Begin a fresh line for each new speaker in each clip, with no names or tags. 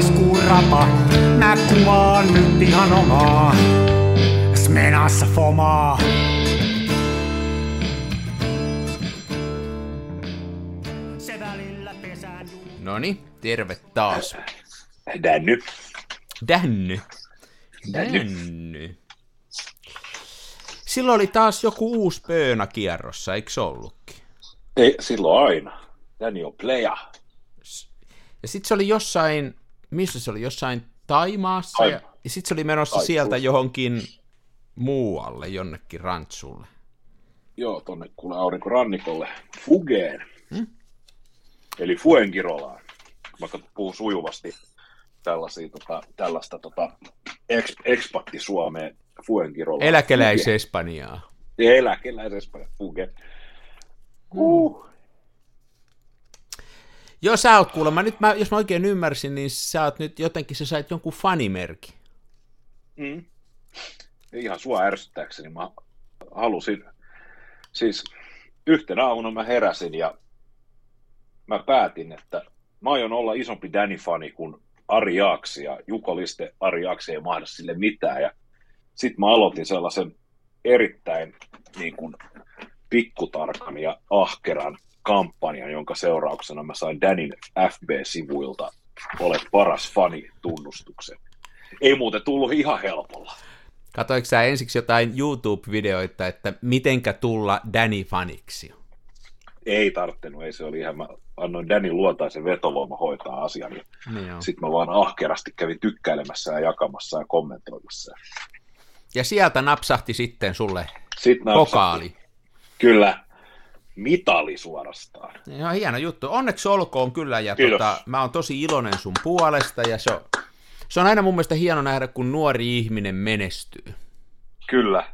roiskuu rapa. Mä kuvaan nyt ihan omaa. Smenassa fomaa. Se välillä pesään
Noni, terve taas.
Dänny.
Dänny.
Dänny.
Dänny. Silloin oli taas joku uusi pöönä kierrossa, eikö se ollutkin?
Ei, silloin aina. Dänny on playa.
Ja sitten se oli jossain, missä se oli, jossain Taimaassa, ja, ja sitten se oli menossa
Taipuussa.
sieltä johonkin muualle, jonnekin rantsulle.
Joo, tonne kuule aurinkorannikolle. Fugeen. Eli Fuengirolaan. Vaikka puhuu sujuvasti tällaisia, tota, tällaista tota, eks, ekspatti Suomeen Fuengirolaan.
Eläkeläis Espanjaa.
Fuge. Eläkeläis Fuge. Uh.
Joo, sä oot kuulemma, nyt mä, jos mä oikein ymmärsin, niin sä oot nyt jotenkin, sä sait jonkun fanimerkin.
Mm. Ihan sua ärsyttääkseni mä halusin, siis yhtenä aamuna mä heräsin ja mä päätin, että mä aion olla isompi Danny-fani kuin Ari Jaaksi ja Juko Liste Ari Jaaksi ei mahda sille mitään ja sitten mä aloitin sellaisen erittäin niin kuin, pikkutarkan ja ahkeran kampanjan, jonka seurauksena mä sain Danin FB-sivuilta olet paras fani tunnustuksen. Ei muuten tullut ihan helpolla.
Katoiko sä ensiksi jotain YouTube-videoita, että mitenkä tulla Danny-faniksi?
Ei tarttunut, ei se oli ihan, mä annoin Danin luontaisen vetovoima hoitaa asian.
Niin
sitten mä vaan ahkerasti kävin tykkäilemässä ja jakamassa ja kommentoimassa.
Ja sieltä napsahti sitten sulle
Sitten napsahti-
pokaali.
Kyllä, mitali suorastaan.
Ihan hieno juttu. Onneksi olkoon kyllä, ja
Kiitos.
tota, mä oon tosi iloinen sun puolesta, ja se on, se on aina mun mielestä hieno nähdä, kun nuori ihminen menestyy.
Kyllä,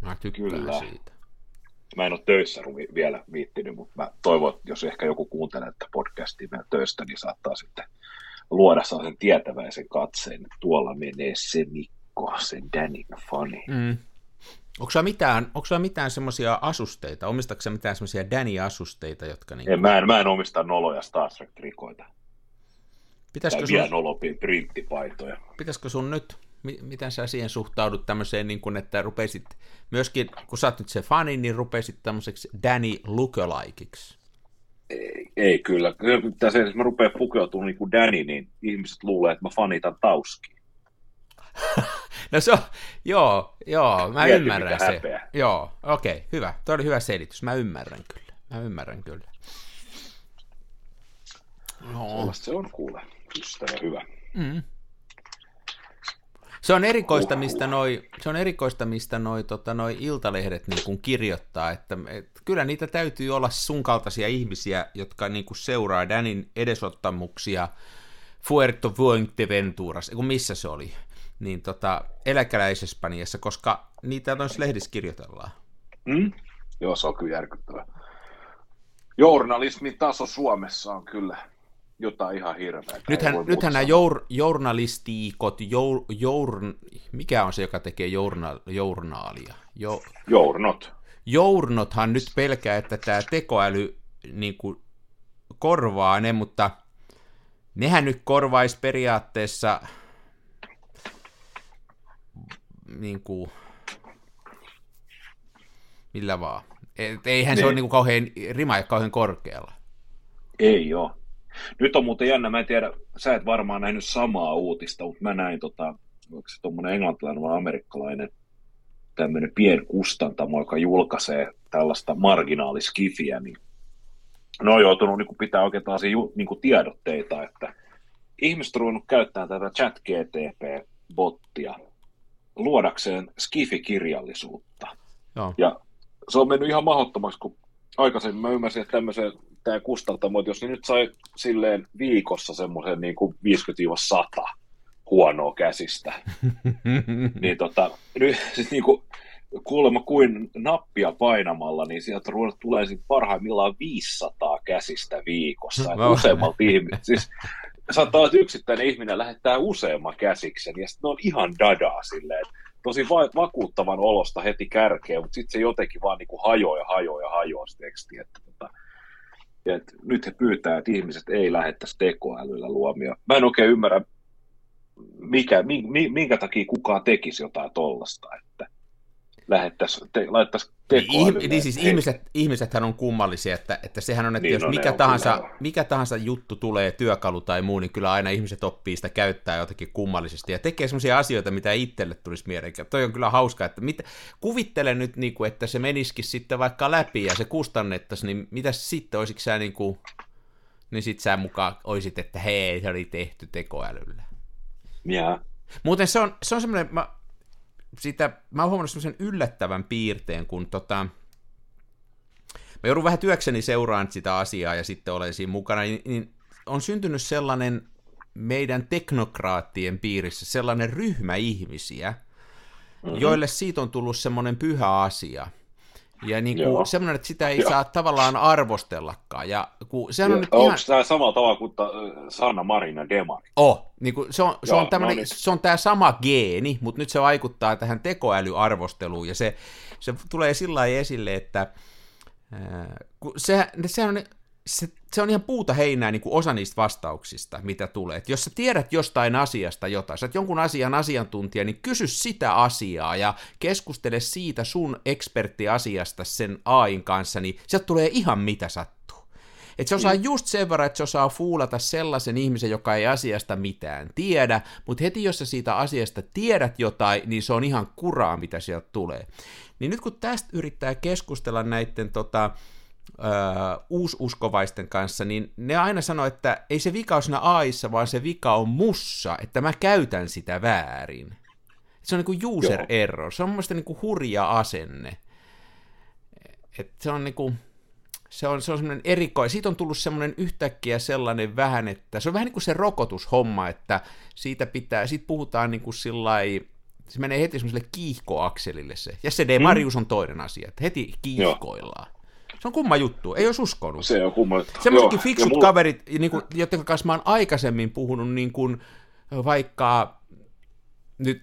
Mä tykkään
Kyllä.
siitä.
mä en ole töissä vielä viittinyt, mutta mä toivon, että jos ehkä joku kuuntelee tätä podcastia meidän töistä, niin saattaa sitten luoda sellaisen tietäväisen katseen, että tuolla menee se Mikko, se Danin fani.
Mm. Onko sulla mitään, onko sulla mitään semmoisia asusteita, omistatko sä mitään semmoisia Danny-asusteita, jotka niin,
En, mä, en, mä en omista noloja Star Trek-trikoita.
pitäisikö,
Tai
sun,
vielä nolopin printtipaitoja.
pitäisikö sun nyt, mi- miten sä siihen suhtaudut tämmöiseen, niin kuin, että rupeisit, myöskin kun sä oot nyt se fani, niin rupeisit tämmöiseksi Danny lookalikeiksi.
Ei, ei kyllä. Tässä, jos mä rupean pukeutumaan niin kuin Danny, niin ihmiset luulee, että mä fanitan Tauski.
No se on, joo, joo, mä
Mieti,
ymmärrän se.
häpeä.
Joo, okei, hyvä. Tuo oli hyvä selitys, mä ymmärrän kyllä. Mä ymmärrän kyllä.
Sellaista se on kuule. Ystävä hyvä.
Mm. Se on erikoista, mistä noi, se on erikoista, mistä noi, tota, noi iltalehdet niin kuin kirjoittaa, että et, kyllä niitä täytyy olla sun kaltaisia ihmisiä, jotka niin kuin seuraa Danin edesottamuksia Fuerto Fuerteventuras, kun missä se oli, niin tota, eläkeläis-Espanjassa, koska niitä noissa lehdissä kirjoitellaan.
Mm? Joo, se on kyllä järkyttävä. Journalismin taso Suomessa on kyllä jotain ihan hirveää.
Nythän, nythän nämä jour, journalistiikot, jour, journ, mikä on se, joka tekee journa, journaalia? Jo,
Journot.
journothan nyt pelkää, että tämä tekoäly niin kuin, korvaa ne, mutta nehän nyt korvaisi periaatteessa niin kuin, millä vaan. Et eihän se
Niin.
ole niin kuin kauhean, rima ei ole kauhean korkealla.
Ei ole. Nyt on muuten jännä, mä en tiedä, sä et varmaan nähnyt samaa uutista, mutta mä näin tota, onko se tuommoinen englantilainen vai amerikkalainen tämmöinen pienkustantamo, joka julkaisee tällaista marginaaliskifiä, niin ne on joutunut niin pitää oikein taas niin tiedotteita, että ihmiset on ruvennut käyttämään tätä chat GTP-bottia luodakseen skifikirjallisuutta.
Joo.
Ja se on mennyt ihan mahdottomaksi, kun aikaisemmin mä ymmärsin, että tämmöisen tämä kustantamo, että jos ne nyt sai silleen viikossa semmoisen niin kuin 50-100 huonoa käsistä, niin tota, nyt siis niin kuin, kuulemma kuin nappia painamalla, niin sieltä tulee sit parhaimmillaan 500 käsistä viikossa.
Mä-
useammalta ihmiseltä. Siis saattaa olla, että yksittäinen ihminen lähettää useamman käsiksen, ja sitten ne on ihan dadaa silleen, että tosi va- vakuuttavan olosta heti kärkeen, mutta sitten se jotenkin vaan niinku hajoaa ja hajoaa ja hajoaa se teksti. Että tota, Et nyt he pyytää, että ihmiset ei lähettäisi tekoälyllä luomia. Mä en oikein ymmärrä, mikä, minkä takia kukaan tekisi jotain tollasta, että lähettäisiin, te, laittaisi tekoälylle.
Niin, niin siis ihmiset, ihmisethän on kummallisia, että, että sehän on, että niin, jos no, mikä, tahansa, mikä tahansa juttu tulee, työkalu tai muu, niin kyllä aina ihmiset oppii sitä käyttää jotenkin kummallisesti ja tekee sellaisia asioita, mitä itselle tulisi mieleen. Toi on kyllä hauska, että mit, kuvittele nyt, niin kuin, että se menisikin sitten vaikka läpi ja se kustannettaisiin, niin mitä sitten, olisiko sä niin kuin, niin sit sä mukaan olisit, että hei, se oli tehty tekoälyllä.
Yeah.
Muuten se on, se on semmoinen, mä, sitä, mä oon huomannut semmoisen yllättävän piirteen, kun tota, mä joudun vähän työkseni seuraan sitä asiaa ja sitten olen siinä mukana, niin, niin on syntynyt sellainen meidän teknokraattien piirissä sellainen ryhmä ihmisiä, mm-hmm. joille siitä on tullut semmoinen pyhä asia – ja niin kuin semmoinen, että sitä ei Joo. saa tavallaan arvostellakaan. Ja kun sehän on nyt
Onko ihan... tämä samalla tavalla kuin Sanna Marina Demari?
Oh, niin kuin se, on, se, Joo, on no niin. se on tämä sama geeni, mutta nyt se vaikuttaa tähän tekoälyarvosteluun. Ja se, se tulee sillä esille, että äh, kun se, sehän on se, se on ihan puuta heinää niin kuin osa niistä vastauksista, mitä tulee. Et jos sä tiedät jostain asiasta jotain, sä oot jonkun asian asiantuntija, niin kysy sitä asiaa ja keskustele siitä sun eksperttiasiasta sen AIN kanssa, niin sieltä tulee ihan mitä sattuu. Että se osaa just sen verran, että se osaa fuulata sellaisen ihmisen, joka ei asiasta mitään tiedä, mutta heti jos sä siitä asiasta tiedät jotain, niin se on ihan kuraa, mitä sieltä tulee. Niin nyt kun tästä yrittää keskustella näiden tota, öö, uususkovaisten kanssa, niin ne aina sanoo, että ei se vika ole siinä AIssa, vaan se vika on mussa, että mä käytän sitä väärin. Se on niin kuin user Joo. error, se on mun niin kuin hurja asenne. Et se on niin kuin, se on, se on semmoinen erikoinen, siitä on tullut semmoinen yhtäkkiä sellainen vähän, että se on vähän niin kuin se rokotushomma, että siitä pitää, siitä puhutaan niin kuin sillai, se menee heti semmoiselle kiihkoakselille se. Ja se Demarius mm. on toinen asia, että heti kiihkoillaan. Joo. Se on kumma juttu, ei olisi uskonut.
Se on kumma juttu.
Semmoisetkin fiksut mulla... kaverit, niin kuin, joiden kanssa mä oon aikaisemmin puhunut niin kuin, vaikka nyt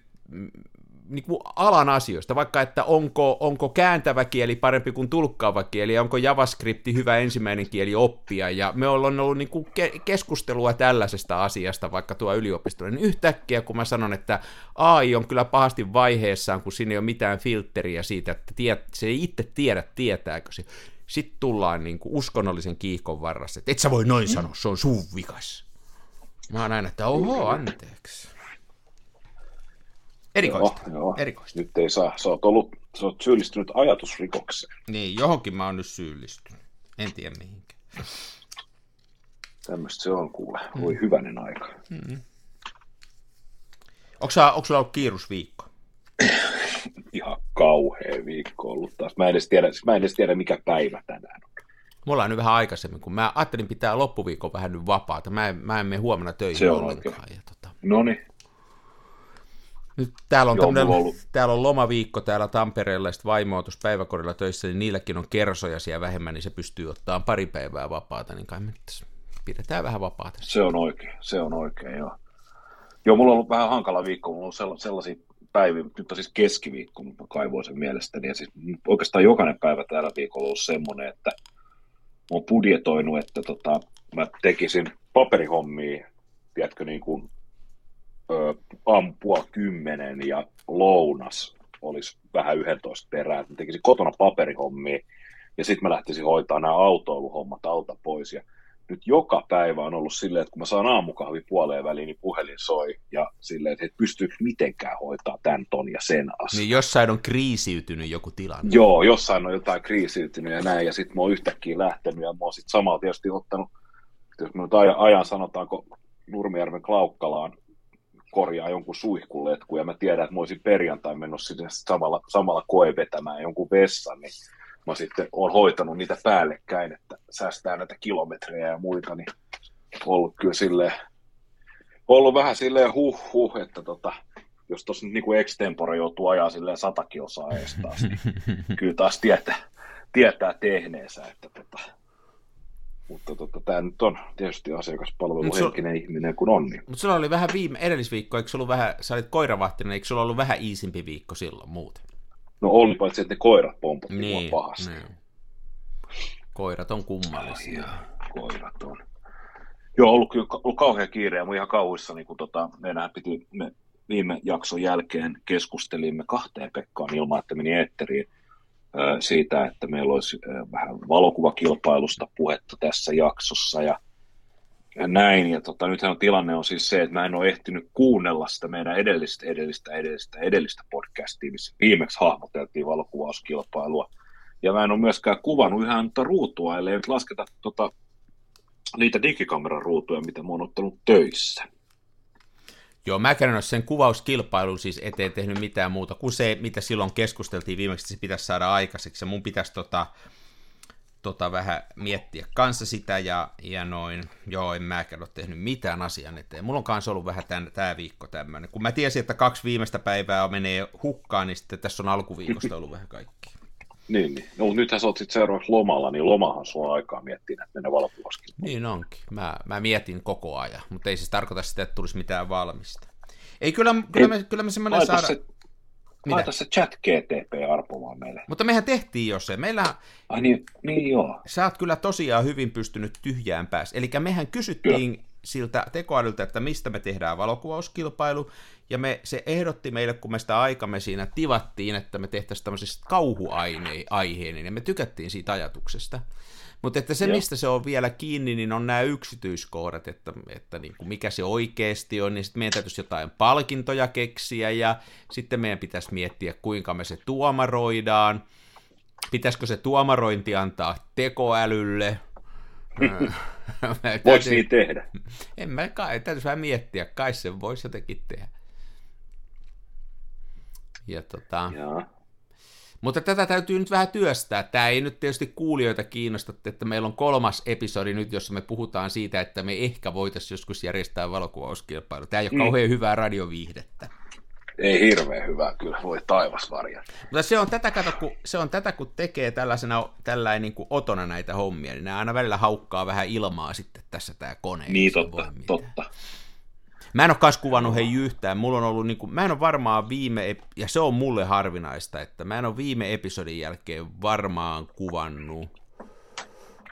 niin kuin alan asioista, vaikka että onko, onko kääntävä kieli parempi kuin tulkkaava kieli, ja onko JavaScripti hyvä ensimmäinen kieli oppia, ja me ollaan ollut niin kuin ke- keskustelua tällaisesta asiasta vaikka tuo yliopistolla, niin yhtäkkiä kun mä sanon, että AI on kyllä pahasti vaiheessaan, kun siinä ei ole mitään filtteriä siitä, että tiet, se ei itse tiedä, tietääkö se, sitten tullaan niin kuin uskonnollisen kiihkon varrassa, että et sä voi noin sanoa, se on sun vikas. Mä oon aina, että oho, anteeksi. Erikoista. Joo, joo. Erikoista.
Nyt ei saa, sä oot, ollut, sä oot syyllistynyt ajatusrikokseen.
Niin, johonkin mä oon nyt syyllistynyt. En tiedä mihinkään.
Tämmöistä se on kuule. Voi mm. hyvänen aika. Mm.
Sä, onko sulla ollut kiirusviikko?
ihan kauhea viikko ollut taas. Mä en edes tiedä, mä en edes tiedä mikä päivä tänään on.
Mulla on nyt vähän aikaisemmin, kun mä ajattelin pitää loppuviikon vähän nyt vapaata. Mä en, mä en mene huomenna töihin Se on ollenkaan. Ja tota...
No niin.
Nyt täällä on, Joo, ollut... täällä on lomaviikko täällä Tampereella, ja sitten vaimo on päiväkorilla töissä, niin niilläkin on kersoja siellä vähemmän, niin se pystyy ottaa pari päivää vapaata, niin kai me pidetään vähän vapaata.
Se on oikein, se on oikein, joo. Joo, mulla on ollut vähän hankala viikko, mulla on sellaisia päiviä, nyt on siis keskiviikko, mutta kaivoin sen mielestäni. Ja siis oikeastaan jokainen päivä täällä viikolla on ollut semmoinen, että mä oon budjetoinut, että tota, mä tekisin paperihommia, tiedätkö, niin kuin ö, ampua kymmenen ja lounas olisi vähän 11 perää. Mä tekisin kotona paperihommia ja sitten mä lähtisin hoitaa nämä autoiluhommat alta pois. Ja nyt joka päivä on ollut silleen, että kun mä saan aamukahvi puoleen väliin, niin puhelin soi ja silleen, että pystyykö mitenkään hoitaa tämän ton ja sen asian.
Niin jossain on kriisiytynyt joku tilanne.
Joo, jossain on jotain kriisiytynyt ja näin, ja sitten mä oon yhtäkkiä lähtenyt ja mä oon sitten samalla tietysti ottanut, jos mä nyt ajan, ajan sanotaanko Nurmijärven Klaukkalaan korjaa jonkun suihkuletku ja mä tiedän, että mä olisin perjantai mennyt sinne samalla, samalla koe vetämään jonkun vessan, niin mä sitten olen hoitanut niitä päällekkäin, että säästää näitä kilometrejä ja muita, niin ollut kyllä silleen, ollut vähän silleen huh huh, että tota, jos tuossa nyt niin extempore joutuu ajaa silleen sata kilsaa ees taas, niin kyllä taas tietää, tietää tehneensä, että tota, mutta tota, tämä nyt on tietysti asiakaspalveluhenkinen sul... ihminen kun on. Niin.
Mutta sulla oli vähän viime edellisviikko, eikö sulla vähän, sä olit koiravahtinen, eikö sulla ollut vähän iisimpi viikko silloin muuten?
No oli paitsi, että ne koirat pompotti niin, pahasti. Niin.
Koirat on kummallisia.
koirat on. Joo, ollut kyllä ollut kauhean kiire ja ihan kauhuissa, niin kun tota, meidän piti, me viime jakson jälkeen keskustelimme kahteen Pekkaan ilman, että meni eetteriin siitä, että meillä olisi vähän valokuvakilpailusta puhetta tässä jaksossa ja, ja näin. Ja tota, nythän tilanne on siis se, että mä en ole ehtinyt kuunnella sitä meidän edellistä, edellistä, edellistä, edellistä podcastia, missä viimeksi hahmoteltiin valokuvauskilpailua. Ja mä en ole myöskään kuvannut ihan ruutua, ellei nyt lasketa tota, niitä digikameran ruutuja, mitä mä oon ottanut töissä.
Joo, mä en ole sen kuvauskilpailun siis eteen tehnyt mitään muuta kuin se, mitä silloin keskusteltiin viimeksi, että se pitäisi saada aikaiseksi. Ja mun pitäisi tota, tota vähän miettiä kanssa sitä ja, ja noin, joo, en mäkään ole tehnyt mitään asian eteen. Mulla on kanssa ollut vähän tämän, tämä viikko tämmöinen. Kun mä tiesin, että kaksi viimeistä päivää menee hukkaan, niin sitten tässä on alkuviikosta ollut vähän kaikki.
Niin, niin. No, nythän sä oot sitten seuraavaksi lomalla, niin lomahan sulla on aikaa miettiä näitä ne valokuvaskin.
Niin onkin. Mä, mä mietin koko ajan, mutta ei se tarkoita sitä, että tulisi mitään valmista. Ei, kyllä, kyllä, me, kyllä me semmoinen saada...
Se, laita se chat GTP arpomaan meille.
Mutta mehän tehtiin jo se. Meillä...
Ai niin, niin joo.
Sä oot kyllä tosiaan hyvin pystynyt tyhjään päässä. Eli mehän kysyttiin kyllä. siltä tekoälyltä, että mistä me tehdään valokuvauskilpailu, ja me, se ehdotti meille, kun me sitä aikamme siinä tivattiin, että me tehtäisiin tämmöisestä kauhuaiheen, ja me tykättiin siitä ajatuksesta. Mutta että se, Joo. mistä se on vielä kiinni, niin on nämä yksityiskohdat, että, että niin kuin mikä se oikeasti on, niin sitten meidän täytyisi jotain palkintoja keksiä, ja sitten meidän pitäisi miettiä, kuinka me se tuomaroidaan, pitäisikö se tuomarointi antaa tekoälylle,
Voisi niin tehdä?
En mä kai, täytyisi vähän miettiä, kai se voisi jotenkin tehdä. Ja tota, Mutta tätä täytyy nyt vähän työstää. Tämä ei nyt tietysti kuulijoita kiinnosta, että meillä on kolmas episodi nyt, jossa me puhutaan siitä, että me ehkä voitaisiin joskus järjestää valokuvauskilpailu. Tämä ei ole mm. kauhean hyvää radioviihdettä.
Ei hirveän hyvää, kyllä voi taivas varja.
Mutta se on tätä, kato, kun, se on tätä, kun tekee tällaisena, tällainen niin kuin otona näitä hommia, niin nämä aina välillä haukkaa vähän ilmaa sitten tässä tämä kone.
Niin, totta, totta.
Mä en ole kanssa kuvannut hei yhtään. Mulla on ollut, niin kuin, mä en ole varmaan viime, ja se on mulle harvinaista, että mä en ole viime episodin jälkeen varmaan kuvannut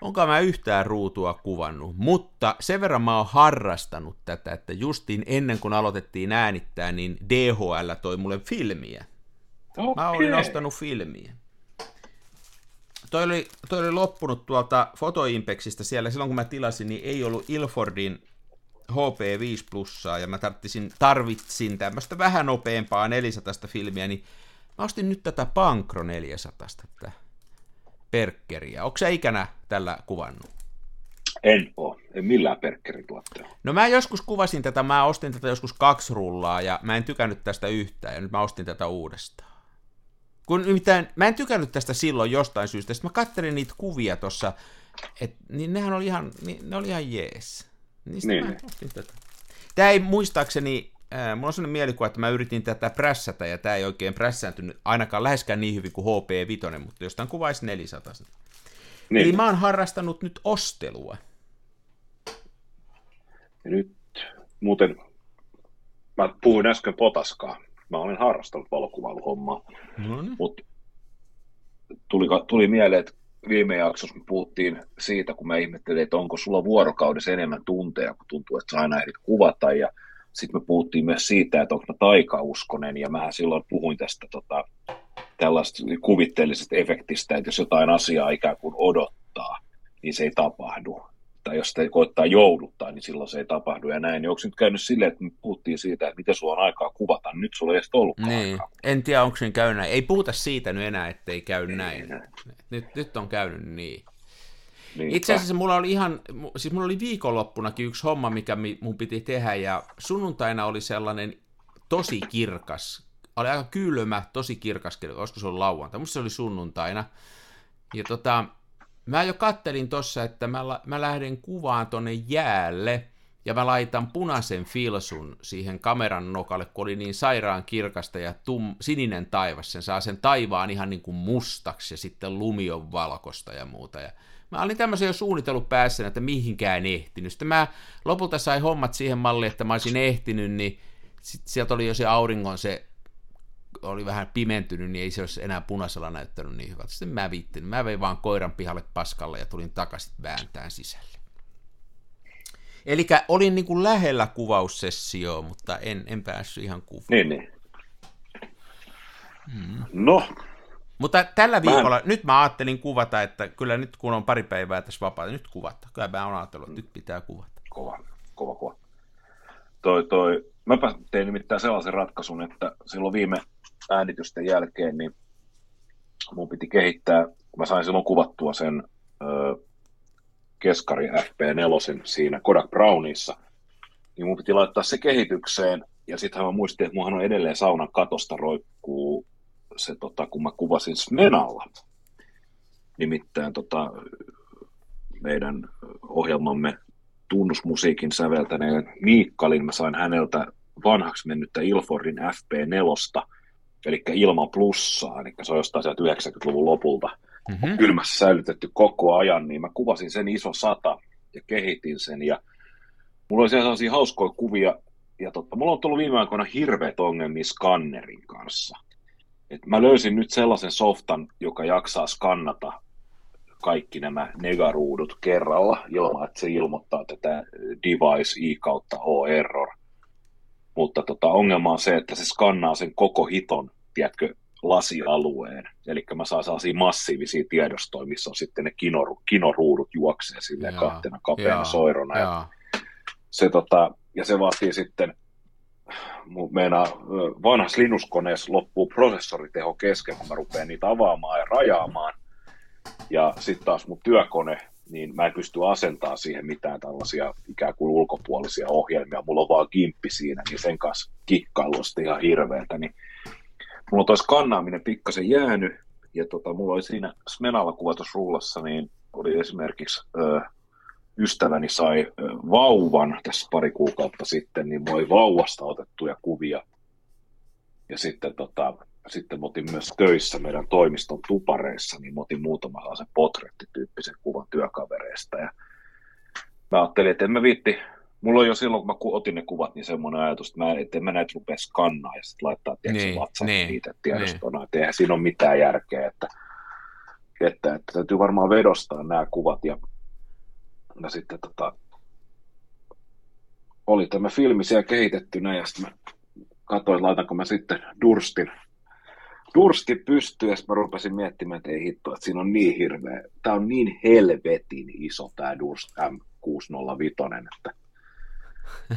onko mä yhtään ruutua kuvannut, mutta sen verran mä oon harrastanut tätä, että justiin ennen kuin aloitettiin äänittää, niin DHL toi mulle filmiä. Okay. Mä olin ostanut filmiä. Toi oli, toi oli loppunut tuolta Fotoimpexistä siellä, silloin kun mä tilasin, niin ei ollut Ilfordin HP5 plussaa, ja mä tarvitsin, tarvitsin tämmöistä vähän nopeampaa 400 filmiä, niin mä ostin nyt tätä Pankro 400, että Perkkeriä. Onko se ikänä tällä kuvannut?
En ole, en millään Perkkerin tuotteella.
No mä joskus kuvasin tätä, mä ostin tätä joskus kaksi rullaa ja mä en tykännyt tästä yhtään ja nyt mä ostin tätä uudestaan. Kun nimittäin, mä en tykännyt tästä silloin jostain syystä, sitten mä katselin niitä kuvia tuossa, niin nehän oli ihan, niin, ne oli ihan jees. Niistä niin. mä tätä. Tämä ei muistaakseni, äh, mulla on sellainen mielikuva, että mä yritin tätä prässätä, ja tämä ei oikein prässääntynyt ainakaan läheskään niin hyvin kuin HP5, mutta jostain kuvaisi 400. Niin. Eli mä oon harrastanut nyt ostelua.
Ja nyt muuten, mä puhuin äsken potaskaa. Mä olen harrastanut valokuvailuhommaa, no niin. mutta tuli, tuli mieleen, että viime jaksossa me puhuttiin siitä, kun mä ihmettelin, että onko sulla vuorokaudessa enemmän tunteja, kun tuntuu, että sä aina ehdit kuvata. Ja sitten me puhuttiin myös siitä, että onko mä taikauskonen, ja mä silloin puhuin tästä tota, tällaista kuvitteellisesta efektistä, että jos jotain asiaa ikään kuin odottaa, niin se ei tapahdu. Tai jos sitä koittaa jouduttaa, niin silloin se ei tapahdu ja näin. Niin onko nyt käynyt silleen, että me puhuttiin siitä, että miten sulla on aikaa kuvata, nyt sulla ei edes ollut niin. aikaa.
En tiedä, onko se käynyt näin. Ei puhuta siitä nyt enää, ettei käy ei, näin. näin. Nyt, nyt on käynyt niin. Niinpä. Itse asiassa mulla oli ihan, siis mulla oli viikonloppunakin yksi homma, mikä mun piti tehdä, ja sunnuntaina oli sellainen tosi kirkas oli aika kylmä, tosi kirkas, olisiko se ollut lauantai, musta se oli sunnuntaina. Ja tota, mä jo kattelin tossa, että mä, mä lähden kuvaan tonne jäälle, ja mä laitan punaisen filsun siihen kameran nokalle, kun oli niin sairaan kirkasta ja tum, sininen taivas, sen saa sen taivaan ihan niin kuin mustaksi, ja sitten lumi on valkosta ja muuta. Ja mä olin tämmöisen jo suunnitellut päässä, että mihinkään ehtinyt. Sitten mä lopulta sain hommat siihen malliin, että mä olisin ehtinyt, niin sit sieltä oli jo se auringon se oli vähän pimentynyt, niin ei se olisi enää punaisella näyttänyt niin hyvältä. Sitten mä viittin, mä vein vaan koiran pihalle paskalle ja tulin takaisin vääntään sisälle. Eli olin niin kuin lähellä kuvaussessioon, mutta en, en päässyt ihan kuvaan.
Niin, niin. Hmm. No.
Mutta tällä viikolla, mä... nyt mä ajattelin kuvata, että kyllä nyt kun on pari päivää tässä vapaata, nyt kuvata. Kyllä mä oon ajatellut, että nyt pitää kuvata.
Kova, kova, kova. Toi, toi. Mäpä tein nimittäin sellaisen ratkaisun, että silloin viime äänitysten jälkeen, niin mun piti kehittää, mä sain silloin kuvattua sen ö, keskari FP4 siinä Kodak Brownissa, niin mun piti laittaa se kehitykseen, ja sittenhän mä muistin, että muahan on edelleen saunan katosta roikkuu se, tota, kun mä kuvasin Smenalla. Nimittäin tota, meidän ohjelmamme tunnusmusiikin säveltäneen Miikkalin, mä sain häneltä vanhaksi mennyttä Ilforin FP4, eli ilman plussaa, eli se on jostain sieltä 90-luvun lopulta mm-hmm. kylmässä säilytetty koko ajan, niin mä kuvasin sen iso sata ja kehitin sen, ja mulla oli sellaisia hauskoja kuvia, ja totta, mulla on tullut viime aikoina hirveät ongelmia skannerin kanssa. Et mä löysin nyt sellaisen softan, joka jaksaa skannata kaikki nämä negaruudut kerralla ilman, että se ilmoittaa tätä device i kautta o error. Mutta tota, ongelma on se, että se skannaa sen koko hiton, tiedätkö, lasialueen. Eli mä saan sellaisia massiivisia tiedostoja, missä on sitten ne kinoru, kinoruudut juoksee silleen kahtena kapeana soirona. Ja, se, tota, ja se vaatii sitten meinaa vanhassa Linux-koneessa loppuu prosessoriteho kesken, kun mä rupean niitä avaamaan ja rajaamaan. Ja sitten taas mun työkone, niin mä en pysty asentamaan siihen mitään tällaisia ikään kuin ulkopuolisia ohjelmia. Mulla on vaan kimppi siinä, niin sen kanssa kikkailu ihan hirveätä. Niin mulla on toi skannaaminen pikkasen jäänyt, ja tota, mulla oli siinä Smenalla kuvatusrullassa, niin oli esimerkiksi ö, ystäväni sai vauvan tässä pari kuukautta sitten, niin voi vauvasta otettuja kuvia. Ja sitten, tota, sitten mä otin myös töissä meidän toimiston tupareissa, niin mä otin muutama sen potrettityyppisen kuvan työkavereista. Ja mä ajattelin, että en mä viitti, mulla on jo silloin, kun mä otin ne kuvat, niin semmoinen ajatus, että, mä, että en mä näitä rupea skannaa ja sitten laittaa tiedätkö, niin, WhatsApp niin, niitä tiedostona, niin. että eihän siinä ole mitään järkeä, että, että, että täytyy varmaan vedostaa nämä kuvat ja ja sitten tota, oli tämä filmi siellä kehitettynä ja sitten mä katsoin, laitanko mä sitten Durstin, Pystyy ja mä rupesin miettimään, että ei hitto, että siinä on niin hirveä, tämä on niin helvetin iso tämä Durst M605, että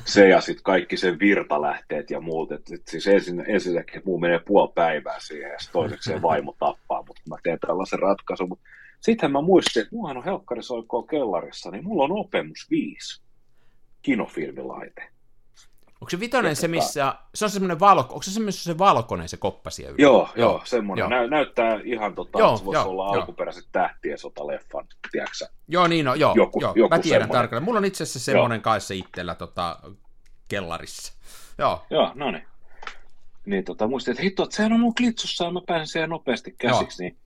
se ja sitten kaikki sen virtalähteet ja muut, että et siis ensin, ensinnäkin, muu menee puoli päivää siihen ja toiseksi se vaimo tappaa, mutta mä teen tällaisen ratkaisun, mutta sitten mä muistin, että mullahan on helkkarisoikkoa kellarissa, niin mulla on Opemus 5 kinofilmilaite.
Onko se vitonen se, missä, se on semmoinen valko, onko se semmoinen se valkoinen se koppa siellä
Joo, joo, joo semmoinen. Joo. Nä, näyttää ihan tota, joo, se voisi joo, olla joo. alkuperäiset tähtien sotaleffan, tiedätkö
Joo, niin no, joo, joku, joo. Joku mä tiedän semmoinen. tarkalleen. Mulla on itse asiassa semmoinen kanssa itsellä tota, kellarissa. Joo.
Joo, no niin. Niin tota, muistin, että hitto, että sehän on mun klitsussa ja mä pääsen siihen nopeasti käsiksi, joo. niin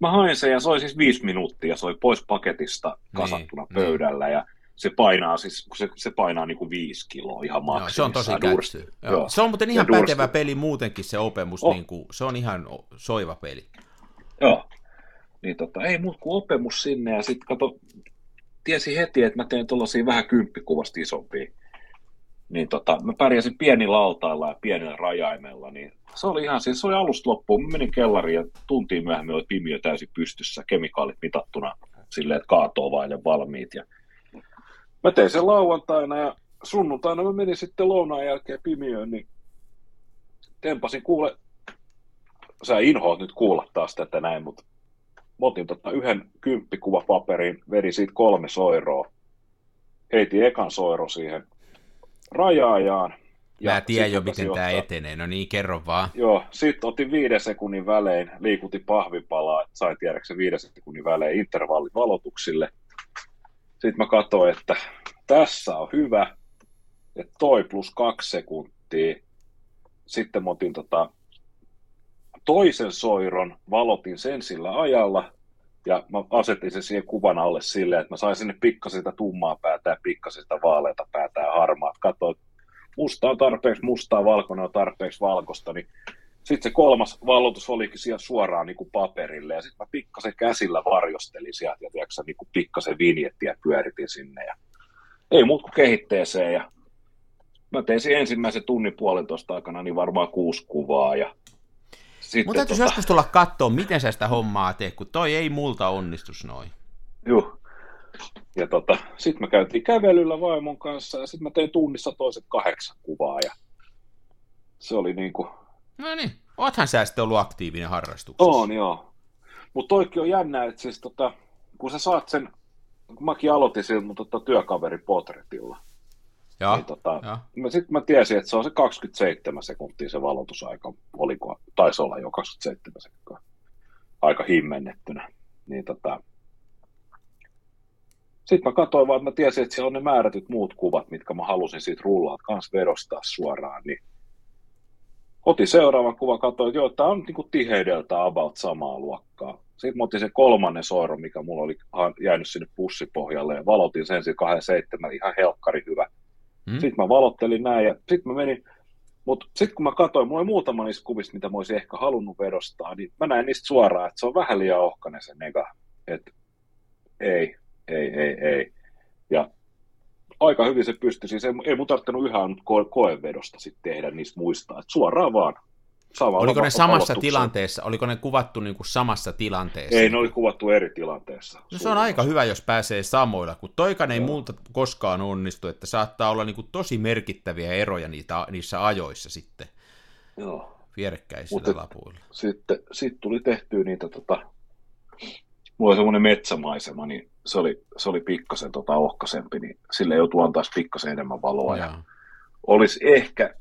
mä hain sen ja se oli siis viisi minuuttia, se oli pois paketista niin, kasattuna niin, pöydällä niin. ja se painaa siis, se, se painaa niin kuin viisi kiloa ihan maksimissaan.
se on tosi kätty. Se on muuten ihan pätevä dursti. peli muutenkin se Opemus, oh. niin kuin, se on ihan soiva peli.
Joo, niin tota, ei muut kuin Opemus sinne ja sitten kato, tiesi heti, että mä teen tuollaisia vähän kymppikuvasta isompia niin tota, mä pärjäsin pienillä altailla ja pienellä rajaimella, niin se oli ihan, siis se oli alusta loppuun. Mä menin kellariin ja tuntiin myöhemmin oli pimiö täysin pystyssä, kemikaalit mitattuna silleen, että kaatoo vaille valmiit. Ja mä tein sen lauantaina ja sunnuntaina mä menin sitten lounaan jälkeen pimiöön, niin tempasin kuule, sä inhoat nyt kuulla taas tätä näin, mutta mä otin tota yhden kymppikuvapaperin, veri siitä kolme soiroa, heitin ekan soiro siihen rajaajaan.
Mä tiedän jo, miten tämä etenee, no niin, kerro vaan.
Joo, sitten otin viiden sekunnin välein, liikutin pahvipalaa, että sain tiedäksä viiden sekunnin välein intervallivalotuksille. Sitten mä katsoin, että tässä on hyvä, että toi plus kaksi sekuntia. Sitten mä otin tota, toisen soiron, valotin sen sillä ajalla, ja mä asetin sen siihen kuvan alle silleen, että mä sain sinne pikkasen sitä tummaa päätä ja pikkasen sitä vaaleita päätä ja harmaat. Katsoin, musta on tarpeeksi mustaa, valkoinen on tarpeeksi valkoista, niin sitten se kolmas valotus olikin siellä suoraan niin kuin paperille, ja sitten mä pikkasen käsillä varjostelin sieltä, ja tiedätkö, niin kuin pikkasen vinjettiä pyöritin sinne, ja ei muut kuin kehitteeseen ja mä tein sen ensimmäisen tunnin puolentoista aikana niin varmaan kuusi kuvaa ja
sitten Mutta täytyisi tota... joskus tulla katsoa, miten sä sitä hommaa teet, kun toi ei multa onnistus noin.
Joo. Ja tota, sitten me käytiin kävelyllä vaimon kanssa ja sitten mä tein tunnissa toiset kahdeksan kuvaa ja se oli niin kuin...
No niin, oothan sä sitten ollut aktiivinen harrastuksessa.
On joo. Mutta toikin on jännä, että siis tota, kun sä saat sen, kun mäkin aloitin sillä mun tota, työkaveriportretilla,
ja,
niin, tota, ja. Sitten mä tiesin, että se on se 27 sekuntia se valotusaika, oliko, taisi olla jo 27 sekuntia, aika himmennettynä. Niin tota, sitten mä katsoin vaan, että mä tiesin, että siellä on ne määrätyt muut kuvat, mitkä mä halusin siitä rullaa kans vedostaa suoraan, niin otin seuraavan kuvan, katsoin, että joo, tämä on niin kuin tiheydeltä about samaa luokkaa. Sitten mä otin sen kolmannen soiron, mikä mulla oli jäänyt sinne pussipohjalle, ja valotin sen siinä 27, ihan helkkari hyvä. Hmm. Sitten mä valottelin näin, ja sitten mä menin, mutta sitten kun mä katsoin, mulla oli muutama niistä kuvista, mitä mä olisin ehkä halunnut vedostaa, niin mä näin niistä suoraan, että se on vähän liian ohkainen se nega. Että ei, ei, ei, ei. Ja aika hyvin se pystyi, siis ei, ei mun tarvittanut yhä ko- koevedosta sitten tehdä niistä muistaa, että suoraan vaan.
Sama oliko ne samassa tilanteessa, oliko ne kuvattu niin kuin samassa tilanteessa?
Ei, ne oli kuvattu eri tilanteessa.
No se on aika hyvä, jos pääsee samoilla, kun toikan ei multa koskaan onnistu, että saattaa olla niin kuin tosi merkittäviä eroja niitä, niissä ajoissa sitten.
Joo.
Vierekkäisillä Mutta lapuilla.
Sitten, sitten tuli tehtyä niitä, tota, mulla oli semmoinen metsämaisema, niin se oli, se oli pikkasen tota ohkaisempi, niin sille joutuu antaa pikkasen enemmän valoa. Ja, ja olisi ehkä,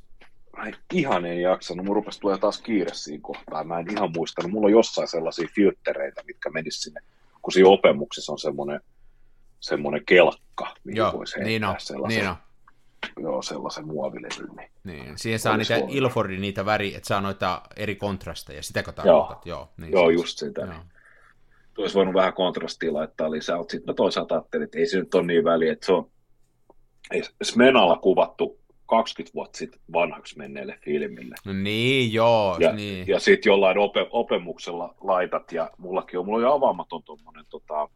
mä ihan en jaksanut, mun rupesi tulee taas kiire siinä kohtaa, mä en ihan muistanut, mulla on jossain sellaisia filtreitä, mitkä menis sinne, kun siinä opemuksessa on semmoinen, semmoinen kelkka, mihin Joo, voisi heittää niin on, sellaisen, niin on. Joo, sellaisen muovilevyn. Niin,
niin siihen saa niitä Ilfordin niitä väri, että saa noita eri kontrasteja, sitä kun tarkoitat.
Joo, Joo, niin Joo just sitä. Joo. Niin olisi voinut vähän kontrastia laittaa lisää, mutta sitten mä toisaalta ajattelin, että ei se nyt ole niin väliä, että se on Smenalla kuvattu 20 vuotta sitten vanhaksi menneelle filmille.
No niin, joo.
Ja,
niin.
ja sitten jollain ope, opemuksella laitat, ja mullakin on, mulla on jo avaamaton tuommoinen tota,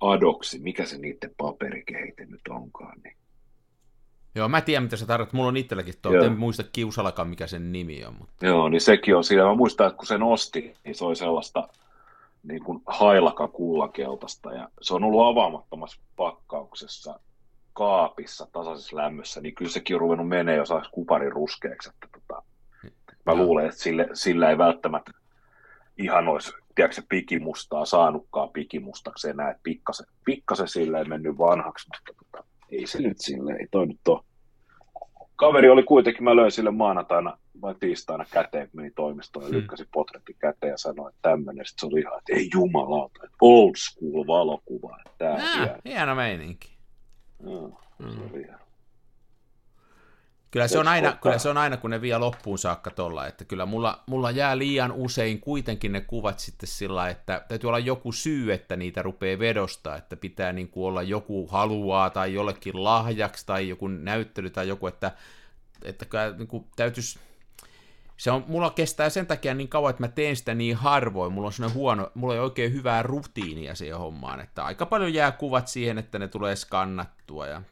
adoksi, mikä se niiden paperikehite nyt onkaan. Niin.
Joo, mä tiedän, mitä sä tarvitset. Mulla on itselläkin tuo, en muista kiusalakaan, mikä sen nimi on. Mutta...
Joo, niin sekin on siinä. Mä muistan, että kun sen osti, niin se oli sellaista niin kuin hailaka kullakeltaista ja se on ollut avaamattomassa pakkauksessa kaapissa tasaisessa lämmössä, niin kyllä sekin on ruvennut menee jo saisi kuparin ruskeaksi. Että tota, mä luulen, että sille, sillä ei välttämättä ihan olisi tiedätkö, pikimustaa saanutkaan pikimustaksi enää, että pikkasen, pikkasen sille ei mennyt vanhaksi, mutta tota, ei se nyt sille, ei toi nyt ole. Kaveri oli kuitenkin, mä löin sille maanantaina vai tiistaina käteen, meni toimistoon ja hmm. lykkäsi potretti käteen ja sanoi, että tämmöinen. Sitten se oli ihan, että ei jumalauta, että old school valokuva. Että tää
hieno meininki.
Joo, se oli ihan.
Kyllä se, on aina, kyllä se on aina, kun ne vie loppuun saakka tuolla, että kyllä mulla, mulla jää liian usein kuitenkin ne kuvat sitten sillä, että täytyy olla joku syy, että niitä rupeaa vedosta, että pitää niin kuin olla joku haluaa tai jollekin lahjaksi tai joku näyttely tai joku, että, että niin kuin täytyisi se on, mulla kestää sen takia niin kauan, että mä teen sitä niin harvoin, mulla on sellainen huono, mulla ei oikein hyvää rutiinia siihen hommaan, että aika paljon jää kuvat siihen, että ne tulee skannattua ja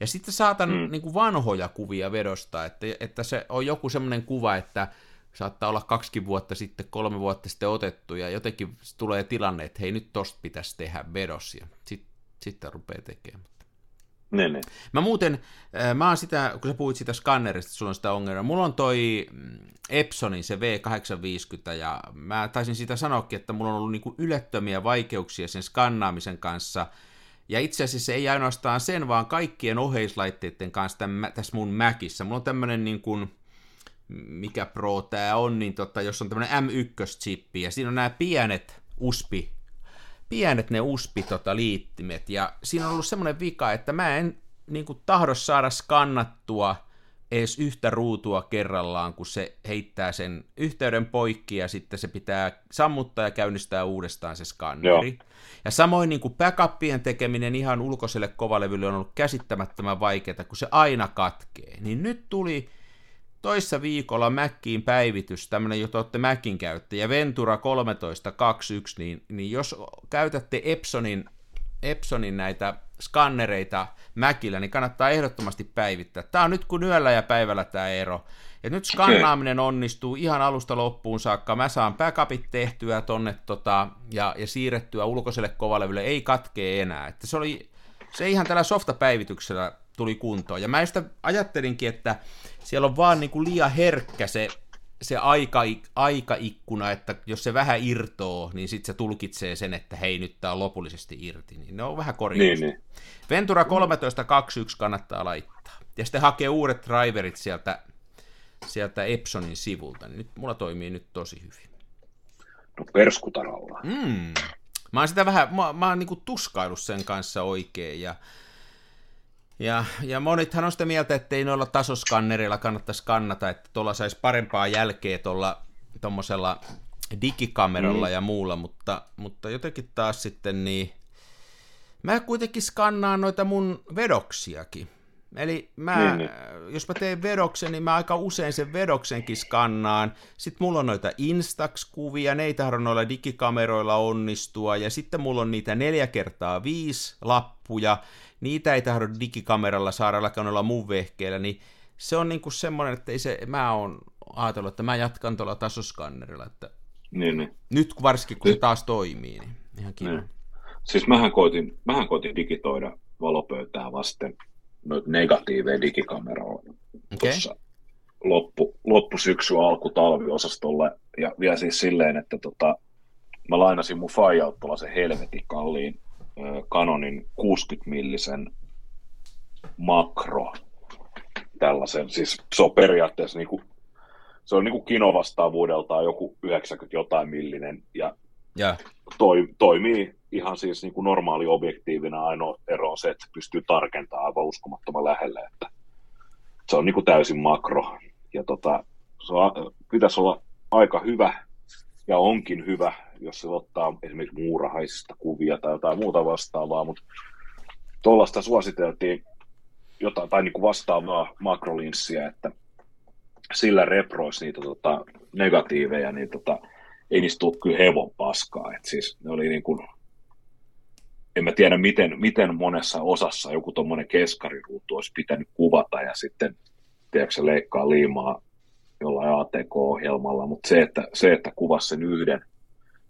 ja sitten saatan mm. niin kuin vanhoja kuvia vedosta, että, että se on joku semmoinen kuva, että saattaa olla kaksi vuotta sitten, kolme vuotta sitten otettu, ja jotenkin tulee tilanne, että hei, nyt tosta pitäisi tehdä vedos, ja sit, sitten rupeaa tekemään.
Ne, ne.
Mä muuten, äh, mä oon sitä, kun sä puhuit sitä skannerista, sulla on sitä ongelmaa, mulla on toi mm, Epsonin se V850, ja mä taisin sitä sanoakin, että mulla on ollut niinku ylettömiä vaikeuksia sen skannaamisen kanssa, ja itse asiassa ei ainoastaan sen, vaan kaikkien oheislaitteiden kanssa tämän, tässä mun Macissa. Mulla on tämmönen niin kuin, mikä Pro tää on, niin tota, jos on tämmönen M1-chippi, ja siinä on nämä pienet USB, pienet ne USB tota, liittimet, ja siinä on ollut semmoinen vika, että mä en niin kuin, tahdo saada skannattua edes yhtä ruutua kerrallaan, kun se heittää sen yhteyden poikki ja sitten se pitää sammuttaa ja käynnistää uudestaan se skanneri. Joo. Ja samoin niin kuin backupien tekeminen ihan ulkoiselle kovalevylle on ollut käsittämättömän vaikeaa, kun se aina katkee. Niin nyt tuli toissa viikolla Mackiin päivitys, tämmöinen, jota olette Macin käyttäjä, Ventura 13.21, niin, niin jos käytätte Epsonin, Epsonin näitä skannereita Mäkillä, niin kannattaa ehdottomasti päivittää. Tämä on nyt kun yöllä ja päivällä tämä ero. Ja nyt skannaaminen onnistuu ihan alusta loppuun saakka. Mä saan backupit tehtyä tonne tota, ja, ja siirrettyä ulkoiselle kovalevylle, ei katkee enää. Että se oli se ihan tällä softapäivityksellä tuli kuntoon. Ja mä sitä ajattelinkin, että siellä on vaan niin kuin liian herkkä se, se aika, aikaikkuna, että jos se vähän irtoo, niin sitten se tulkitsee sen, että hei, nyt tämä on lopullisesti irti. Niin ne on vähän korjaus. Niin, niin. Ventura 13.21 kannattaa laittaa. Ja sitten hakee uudet driverit sieltä, sieltä Epsonin sivulta. Niin nyt mulla toimii nyt tosi hyvin.
No perskutaralla.
Mm. Mä oon sitä vähän, mä, mä oon niinku tuskaillut sen kanssa oikein ja ja, ja monithan on sitä mieltä, että ei noilla tasoskannereilla kannattaisi kannata, että tuolla saisi parempaa jälkeä tuolla tuommoisella digikameralla mm. ja muulla, mutta, mutta jotenkin taas sitten niin, mä kuitenkin skannaan noita mun vedoksiakin. Eli mä, niin, niin. jos mä teen vedoksen, niin mä aika usein sen vedoksenkin skannaan. Sitten mulla on noita Instax-kuvia, ne ei tahdo noilla digikameroilla onnistua. Ja sitten mulla on niitä 4 kertaa 5 lappuja, niitä ei tahdo digikameralla saada alkaa noilla mun vehkeillä. Niin se on niinku semmoinen, että ei se, mä oon ajatellut, että mä jatkan tuolla tasoskannerilla. Että
niin, niin.
Nyt varsinkin, kun se taas toimii, niin ihan kiva. Niin.
Siis mähän koitin, mähän koitin digitoida valopöytää vasten noita negatiiveja digikameroilla okay. tuossa loppu, loppusyksy alku talviosastolle ja vielä siis silleen, että tota, mä lainasin mun faijalta tuollaisen helvetin kalliin Canonin 60 millisen makro tällaisen, siis se on periaatteessa niinku, se on niinku kinovastaavuudeltaan joku 90 jotain millinen ja
yeah.
toi, toimii ihan siis niin kuin normaali objektiivina ainoa ero on se, että pystyy tarkentamaan aivan uskomattoman lähelle, että se on niin kuin täysin makro. Ja tota, se on, pitäisi olla aika hyvä ja onkin hyvä, jos se ottaa esimerkiksi muurahaisista kuvia tai jotain muuta vastaavaa, mutta tuollaista suositeltiin jotain, tai niin kuin vastaavaa makrolinssiä, että sillä reproisi niitä tota, negatiiveja, niin tota, ei niistä tule kyllä hevon paskaa. Et siis ne oli niin kuin en mä tiedä, miten, miten monessa osassa joku tuommoinen keskariruutu olisi pitänyt kuvata ja sitten, tiedätkö, leikkaa liimaa jollain ATK-ohjelmalla, mutta se, että, se, että kuvasi sen yhden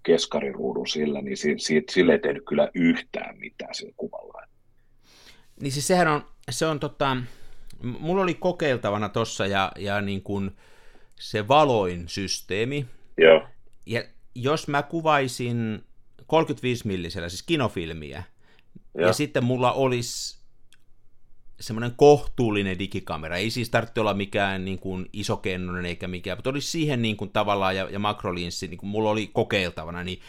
keskariruudun sillä, niin si, si, sille ei tehnyt kyllä yhtään mitään sillä kuvalla.
Niin siis sehän on, se on tota, mulla oli kokeiltavana tossa ja, ja niin kuin se valoin systeemi.
Joo.
Ja jos mä kuvaisin 35 millisellä, siis kinofilmiä. Ja, ja sitten mulla olisi semmoinen kohtuullinen digikamera. Ei siis tarvitse olla mikään niin kuin isokennonen eikä mikään, mutta olisi siihen niin kuin tavallaan ja, ja makrolinssi, niin kuin mulla oli kokeiltavana, niin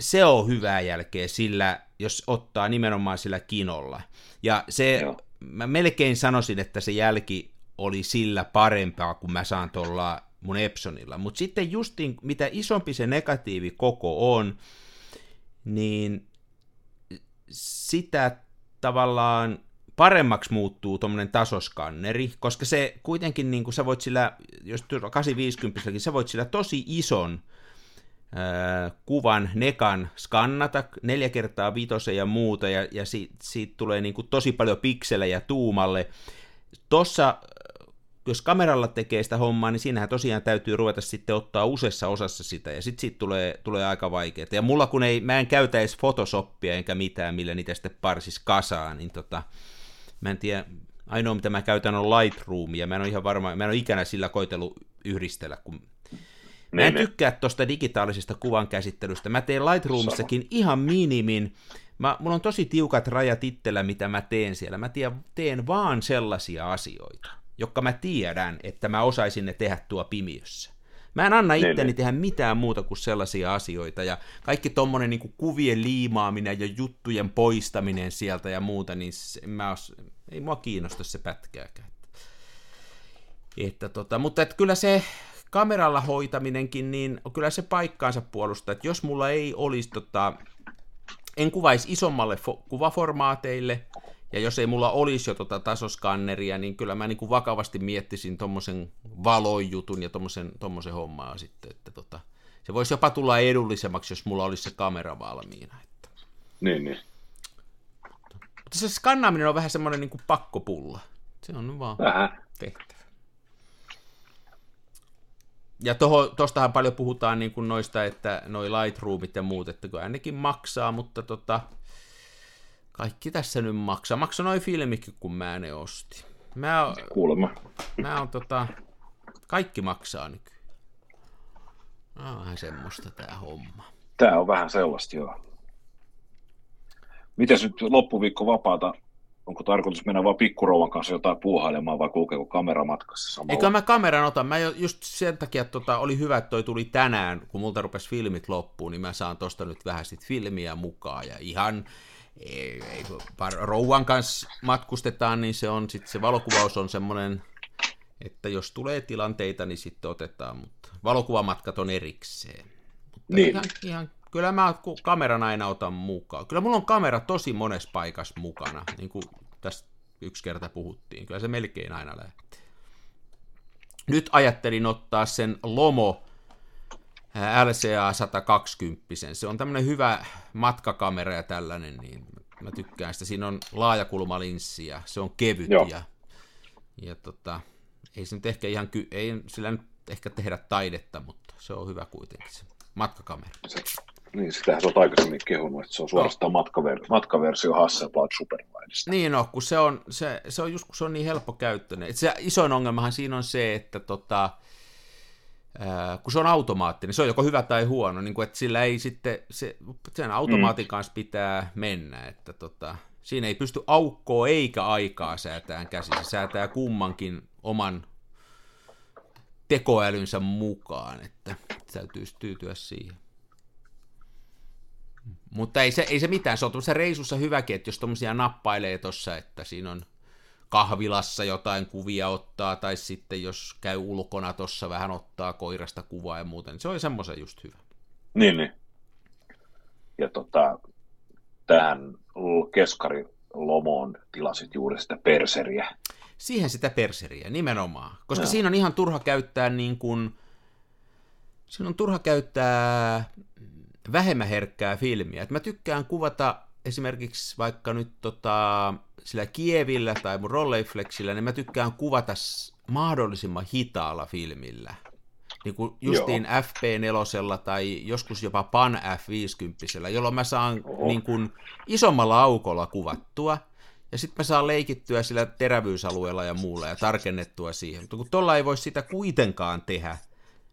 se on hyvää jälkeä sillä, jos ottaa nimenomaan sillä kinolla. Ja se, Joo. mä melkein sanoisin, että se jälki oli sillä parempaa, kun mä saan tuolla mun Epsonilla. Mutta sitten justiin, mitä isompi se negatiivi koko on, niin sitä tavallaan paremmaksi muuttuu tuommoinen tasoskanneri, koska se kuitenkin, niin kuin sä voit sillä, jos 850 sä voit sillä tosi ison ää, kuvan, nekan skannata neljä kertaa vitosen ja muuta, ja, ja siitä, siitä tulee niin kuin tosi paljon pikselejä tuumalle. Tuossa jos kameralla tekee sitä hommaa, niin siinähän tosiaan täytyy ruveta sitten ottaa useassa osassa sitä, ja sitten siitä tulee, tulee aika vaikeaa. Ja mulla kun ei, mä en käytä edes Photoshopia enkä mitään, millä niitä sitten parsis kasaan, niin tota, mä en tiedä, ainoa mitä mä käytän on Lightroomia, mä en ole ihan varma, mä en ole ikänä sillä koitellut yhdistellä, kun Mä en niin, niin. tykkää tuosta digitaalisesta kuvan käsittelystä. Mä teen Lightroomissakin ihan minimin. Mä, mulla on tosi tiukat rajat itsellä, mitä mä teen siellä. Mä teen, teen vaan sellaisia asioita jotka mä tiedän, että mä osaisin ne tehdä tuo pimiössä. Mä en anna niin, itteni niin. tehdä mitään muuta kuin sellaisia asioita, ja kaikki tommonen niin kuvien liimaaminen ja juttujen poistaminen sieltä ja muuta, niin se, mä os, ei mua kiinnosta se pätkääkään. Että tota, mutta että kyllä se kameralla hoitaminenkin, niin kyllä se paikkaansa puolustaa, että jos mulla ei olisi, tota, en kuvaisi isommalle fo- kuvaformaateille, ja jos ei mulla olisi jo tota tasoskanneria, niin kyllä mä niin kuin vakavasti miettisin tuommoisen valojutun ja tuommoisen, tommosen hommaa sitten, että tota, se voisi jopa tulla edullisemmaksi, jos mulla olisi se kamera valmiina. Että.
Niin, niin.
Mutta se skannaaminen on vähän semmoinen niin kuin pakkopulla. Se on vaan
Vähän.
tehtävä. Ja toho, tostahan paljon puhutaan niin kuin noista, että noi Lightroomit ja muut, että nekin maksaa, mutta tota, kaikki tässä nyt maksaa. Maksaa noin filmikin, kun mä ne ostin. Mä, oon-
Kuulemma.
mä on tota, kaikki maksaa nykyään. Tää on vähän semmoista tää homma.
Tää on vähän sellaista, joo. Mites nyt loppuviikko vapaata? Onko tarkoitus mennä vaan pikkurouvan kanssa jotain puuhailemaan vai kulkeeko kameramatkassa samalla?
Eikö mä kameran otan? Mä just sen takia että tota, oli hyvä, että toi tuli tänään, kun multa rupesi filmit loppuun, niin mä saan tosta nyt vähän sit filmiä mukaan. Ja ihan, ei, ei, kun par- rouvan kanssa matkustetaan, niin se on sit se valokuvaus on semmoinen, että jos tulee tilanteita, niin sitten otetaan, mutta valokuvamatkat on erikseen. Mutta
Niin.
ihan, ihan, kyllä mä kameran aina otan mukaan. Kyllä mulla on kamera tosi monessa paikassa mukana, niin kuin tästä yksi kerta puhuttiin. Kyllä se melkein aina lähtee. Nyt ajattelin ottaa sen Lomo LCA 120. Se on tämmöinen hyvä matkakamera ja tällainen, niin mä tykkään sitä. Siinä on laajakulmalinssi ja se on kevyt
Joo.
ja, ja tota, ei se nyt ehkä ihan, ky- ei sillä nyt ehkä tehdä taidetta, mutta se on hyvä kuitenkin se matkakamera.
Se, niin, sitähän oot aikaisemmin kehunut, että se on suorastaan matkaver- matkaversio Hasselblad Superwideista.
Niin no, kun se on, se, se on just kun se on niin helppokäyttöinen. Et se isoin ongelmahan siinä on se, että tota, kun se on automaattinen, se on joko hyvä tai huono, niin kuin, että sillä ei sitten, se, sen automaatin kanssa pitää mennä, että tota, siinä ei pysty aukkoa eikä aikaa säätään käsi, se säätää kummankin oman tekoälynsä mukaan, että täytyy tyytyä siihen. Mutta ei se, ei se mitään, se on tuossa reisussa hyväkin, että jos tuommoisia nappailee tuossa, että siinä on kahvilassa jotain kuvia ottaa, tai sitten jos käy ulkona tuossa vähän ottaa koirasta kuvaa ja muuta, niin se on semmoisen just hyvä.
Niin, niin. Ja tota, tähän keskari Lomoon tilasit juuri sitä perseriä.
Siihen sitä perseriä, nimenomaan. Koska
Joo.
siinä on ihan turha käyttää niin kuin, siinä on turha käyttää vähemmän herkkää filmiä. Et mä tykkään kuvata esimerkiksi vaikka nyt tota, sillä Kievillä tai mun Rolleiflexillä, niin mä tykkään kuvata mahdollisimman hitaalla filmillä. Niin kuin justiin FP4 tai joskus jopa Pan F50, jolloin mä saan
Oho.
niin kuin isommalla aukolla kuvattua, ja sitten mä saan leikittyä sillä terävyysalueella ja muulla ja tarkennettua siihen. Mutta kun tuolla ei voi sitä kuitenkaan tehdä,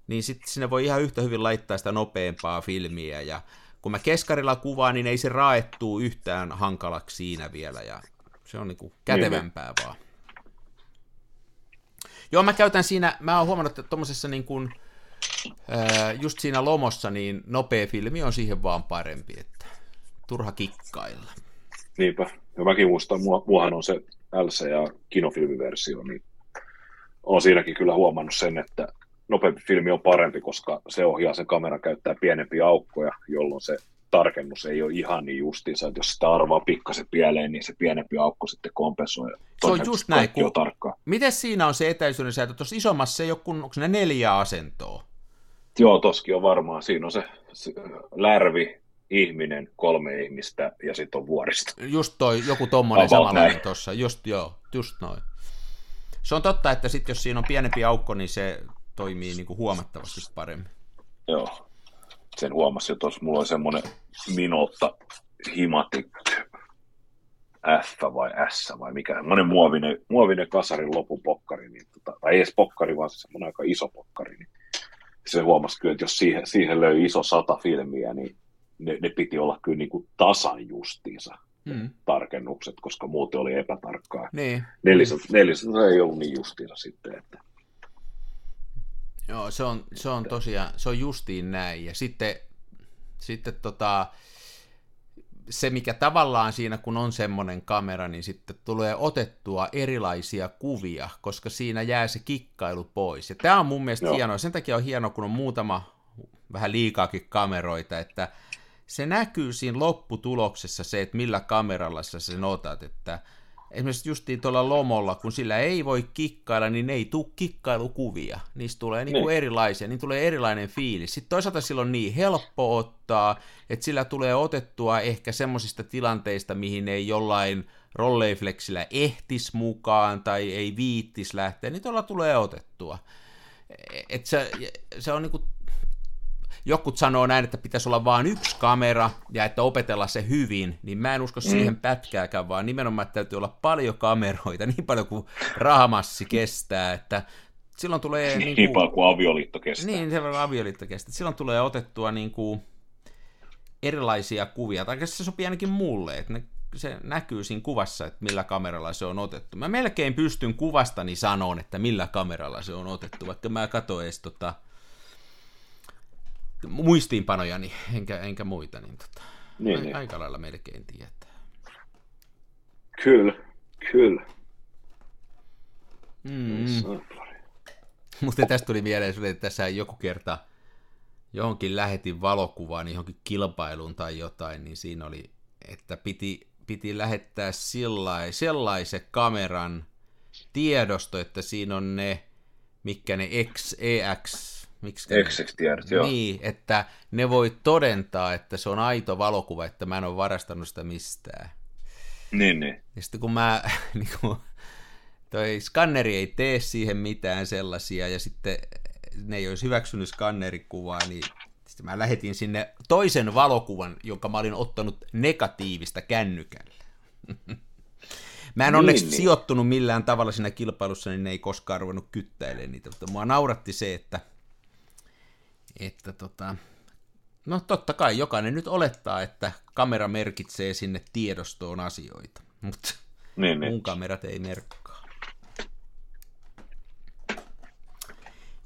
niin sitten sinne voi ihan yhtä hyvin laittaa sitä nopeampaa filmiä. Ja kun mä keskarilla kuvaan, niin ei se raettuu yhtään hankalaksi siinä vielä. Ja se on niinku kätevämpää vaan. Joo, mä käytän siinä, mä oon huomannut, että tuommoisessa niin kuin, ää, just siinä lomossa, niin nopea filmi on siihen vaan parempi, että turha kikkailla.
Niinpä. Ja mäkin muistan, mua, muahan on se LC ja kinofilmiversio, niin olen siinäkin kyllä huomannut sen, että nopeampi filmi on parempi, koska se ohjaa sen kameran käyttää pienempiä aukkoja, jolloin se tarkennus ei ole ihan niin justiinsa, että jos sitä arvaa pikkasen pieleen, niin se pienempi aukko sitten kompensoi. Todennäköisesti
just näin,
on
kun-
tarkkaa.
Miten siinä on se etäisyyden säätö? Tuossa isommassa ei ole kun, onko ne neljä asentoa?
Joo, toskin on varmaan. Siinä on se, se lärvi, ihminen, kolme ihmistä ja sitten on vuoristo.
Just toi, joku tommonen samanlainen tuossa, just joo, just noin. Se on totta, että sit jos siinä on pienempi aukko, niin se toimii niinku huomattavasti paremmin.
Joo. Sen huomasi jo tuossa, mulla oli semmoinen Minolta Himatic F vai S vai mikä, semmoinen muovinen, muovinen kasarin lopupokkari, niin, tota, tai ei edes pokkari, vaan se semmoinen aika iso pokkari, niin se huomasi kyllä, että jos siihen, siihen löi iso sata filmiä, niin ne, ne piti olla kyllä niin kuin tasan justiinsa
Mm.
tarkennukset, koska muuten oli epätarkkaa.
Niin,
Nelisot, nelisot ei ollut niin justiinsa sitten, että
joo, se on, se on tosiaan, se on justiin näin. Ja sitten, sitten tota, se, mikä tavallaan siinä, kun on semmoinen kamera, niin sitten tulee otettua erilaisia kuvia, koska siinä jää se kikkailu pois. Ja tämä on mun mielestä
Joo.
hienoa. Sen takia on hienoa, kun on muutama vähän liikaakin kameroita, että se näkyy siinä lopputuloksessa se, että millä kameralla sä sen otat, että esimerkiksi justiin tuolla lomolla, kun sillä ei voi kikkailla, niin ne ei tule kikkailukuvia. Niistä tulee niinku niin. erilaisia, niin tulee erilainen fiilis. Sitten toisaalta silloin niin helppo ottaa, että sillä tulee otettua ehkä semmoisista tilanteista, mihin ei jollain rolleiflexillä ehtis mukaan tai ei viittis lähteä, niin tuolla tulee otettua. Et se, se on niinku Jokut sanoo näin, että pitäisi olla vain yksi kamera ja että opetella se hyvin, niin mä en usko mm. siihen pätkääkään, vaan nimenomaan että täytyy olla paljon kameroita, niin paljon kuin rahamassi kestää, että silloin tulee...
Niin, niin paljon kuin avioliitto kestää.
Niin, se kuin avioliitto kestää. Silloin tulee otettua niin kuin erilaisia kuvia, tai se sopii ainakin mulle, että ne, se näkyy siinä kuvassa, että millä kameralla se on otettu. Mä melkein pystyn kuvastani sanoon, että millä kameralla se on otettu, vaikka mä katsoin edes tota, muistiinpanojani, enkä, enkä muita, niin, tota, niin, niin. aika lailla melkein tietää.
Kyllä, kyllä.
Mm. Mutta tästä tuli mieleen, että tässä joku kerta johonkin lähetin valokuvaan niin johonkin kilpailuun tai jotain, niin siinä oli, että piti, piti lähettää sellaisen kameran tiedosto, että siinä on ne, mikä ne X, EX,
Miksi tiedät, joo.
Niin, että ne voi todentaa, että se on aito valokuva, että mä en ole varastanut sitä mistään.
Niin, niin.
Ja sitten kun mä, niin kun, toi skanneri ei tee siihen mitään sellaisia, ja sitten ne ei olisi hyväksynyt skannerikuvaa, niin sitten mä lähetin sinne toisen valokuvan, jonka mä olin ottanut negatiivista kännykällä. Mä en niin, onneksi niin. sijoittunut millään tavalla siinä kilpailussa, niin ne ei koskaan ruvennut kyttäilemään niitä, mutta mua nauratti se, että että tota, no totta kai jokainen nyt olettaa, että kamera merkitsee sinne tiedostoon asioita, mutta niin, niin. mun kamerat ei merkkaa.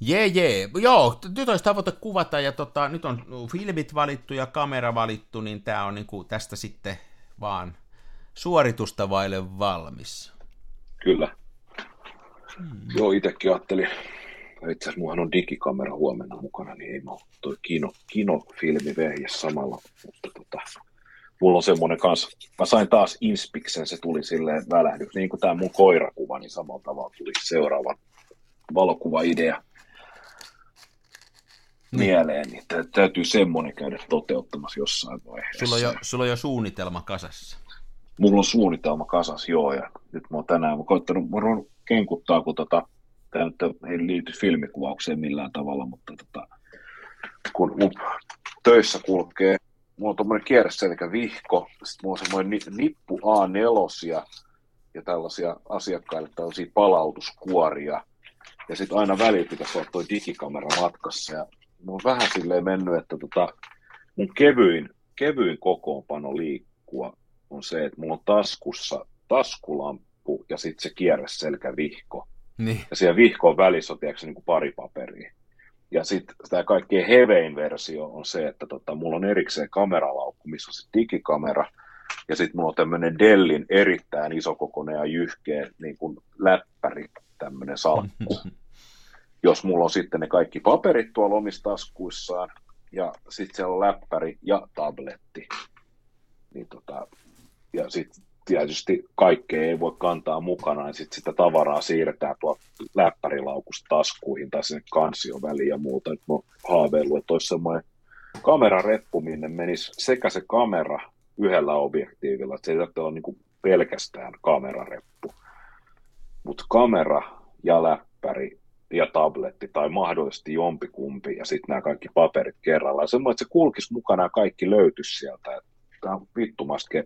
Jee, jee. Joo, nyt olisi tavoite kuvata ja tota, nyt on filmit valittu ja kamera valittu, niin tämä on niinku tästä sitten vaan suoritusta vaille valmis.
Kyllä. Hmm. Joo, itsekin ajattelin itse asiassa muahan on digikamera huomenna mukana, niin ei mä toi kino, kinofilmi vehje samalla, mutta tota, mulla on semmoinen kanssa, mä sain taas Inspiksen, se tuli silleen välähdys, niin kuin tämä mun koirakuva, niin samalla tavalla tuli seuraava valokuvaidea niin. mieleen, niin täytyy semmoinen käydä toteuttamassa jossain vaiheessa.
Sulla on jo, sulla on jo suunnitelma kasassa.
Mulla on suunnitelma kasassa, joo, ja nyt mä oon tänään, mä koittanut, mä kenkuttaa, kun tota, tämä nyt ei liity filmikuvaukseen millään tavalla, mutta tota, kun mun töissä kulkee, mulla on tuommoinen kierreselkä vihko, sitten mulla on semmoinen nippu A4 ja, ja tällaisia asiakkaille tällaisia palautuskuoria, ja sitten aina välillä pitäisi olla tuo digikamera matkassa, ja mulla on vähän silleen mennyt, että tota, mun kevyin, kevyin kokoonpano liikkua on se, että mulla on taskussa taskulamppu ja sitten se kierreselkä vihko. Niin. Ja siellä vihkoon välissä on tiedätkö, niin kuin pari paperia. Ja sitten tämä kaikkein hevein versio on se, että tota, mulla on erikseen kameralaukku, missä on se digikamera, ja sitten mulla on tämmöinen Dellin erittäin isokokoinen ja jyhkeä niin kuin läppäri, tämmöinen salkku. Jos mulla on sitten ne kaikki paperit tuolla omissa taskuissaan, ja sitten siellä on läppäri ja tabletti, niin tota, ja sitten tietysti kaikkea ei voi kantaa mukana, niin sitten sitä tavaraa siirretään tuolta läppärilaukusta taskuihin tai sinne kansion väliin ja muuta. Nyt mä haaveillut, että olisi semmoinen kamerareppu, minne menisi sekä se kamera yhdellä objektiivilla, että se ei tarvitse olla niin pelkästään kamerareppu, mutta kamera ja läppäri ja tabletti tai mahdollisesti jompikumpi ja sitten nämä kaikki paperit kerrallaan. Semmoinen, että se kulkisi mukana ja kaikki löytyisi sieltä. Tämä on vittumasti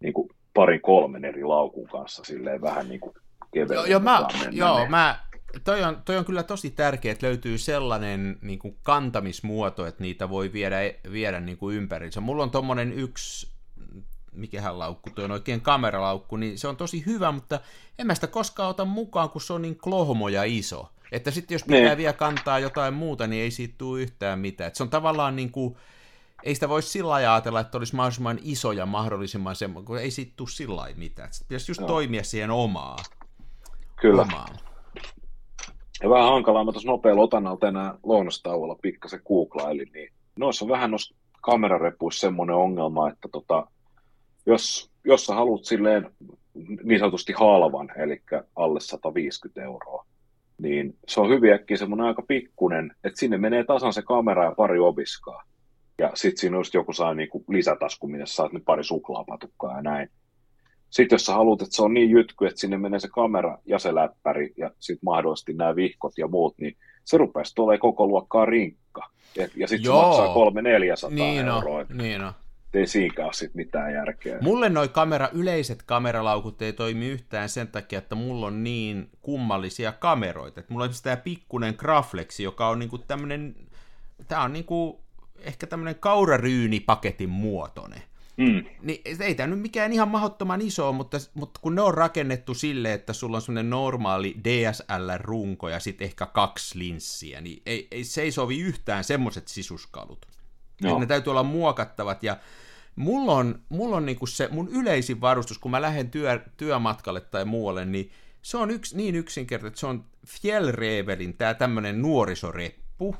niin kuin parin kolmen eri laukun kanssa silleen vähän niin kuin
Joo, joo, mä, joo mä, toi on, toi on kyllä tosi tärkeää, että löytyy sellainen niin kuin kantamismuoto, että niitä voi viedä, viedä niin kuin ympäriinsä. Mulla on tommonen yksi, mikähän laukku, toi on oikein kameralaukku, niin se on tosi hyvä, mutta en mä sitä koskaan ota mukaan, kun se on niin klohmo ja iso. Että sitten jos pitää ne. Niin. vielä kantaa jotain muuta, niin ei siitä tule yhtään mitään. Et se on tavallaan niin kuin, ei sitä voi sillä ajatella, että olisi mahdollisimman iso ja mahdollisimman semmoinen, kun ei siitä tule sillä mitään. Sitten pitäisi just no. toimia siihen omaa.
Kyllä. Omaan. Ja vähän hankalaa, mä tuossa nopealla otannalla tänään lounastauolla pikkasen googlailin, niin noissa on vähän noissa kamerarepuissa semmoinen ongelma, että tota, jos, jos sä haluat silleen niin sanotusti halvan, eli alle 150 euroa, niin se on hyvin äkkiä semmoinen aika pikkunen, että sinne menee tasan se kamera ja pari obiskaa. Ja sitten siinä just joku saa niinku lisätasku, minne saat nyt pari suklaapatukkaa ja näin. Sitten jos sä haluat, että se on niin jytky, että sinne menee se kamera ja se läppäri ja sitten mahdollisesti nämä vihkot ja muut, niin se rupesi tulee koko luokkaa rinkka. Ja, ja sitten se maksaa 300-400
niin
euroa.
No, niin no.
Ei siinäkään ole sit mitään järkeä.
Mulle noi kamera, yleiset kameralaukut ei toimi yhtään sen takia, että mulla on niin kummallisia kameroita. Et mulla on tämä pikkunen Graflexi, joka on niinku tämmönen, tää on niinku ehkä tämmönen kauraryynipaketin muotoinen. Mm. Niin ei tämä nyt mikään ihan mahdottoman iso, mutta, mutta kun ne on rakennettu sille, että sulla on semmoinen normaali DSL-runko ja sitten ehkä kaksi linssiä, niin ei, ei, se ei sovi yhtään semmoiset sisuskalut. No. ne täytyy olla muokattavat ja mulla on, mulla on niinku se mun yleisin varustus, kun mä lähden työ, työmatkalle tai muualle, niin se on yksi, niin yksinkertainen, että se on Fjellrevelin tämä tämmöinen nuorisoreppu,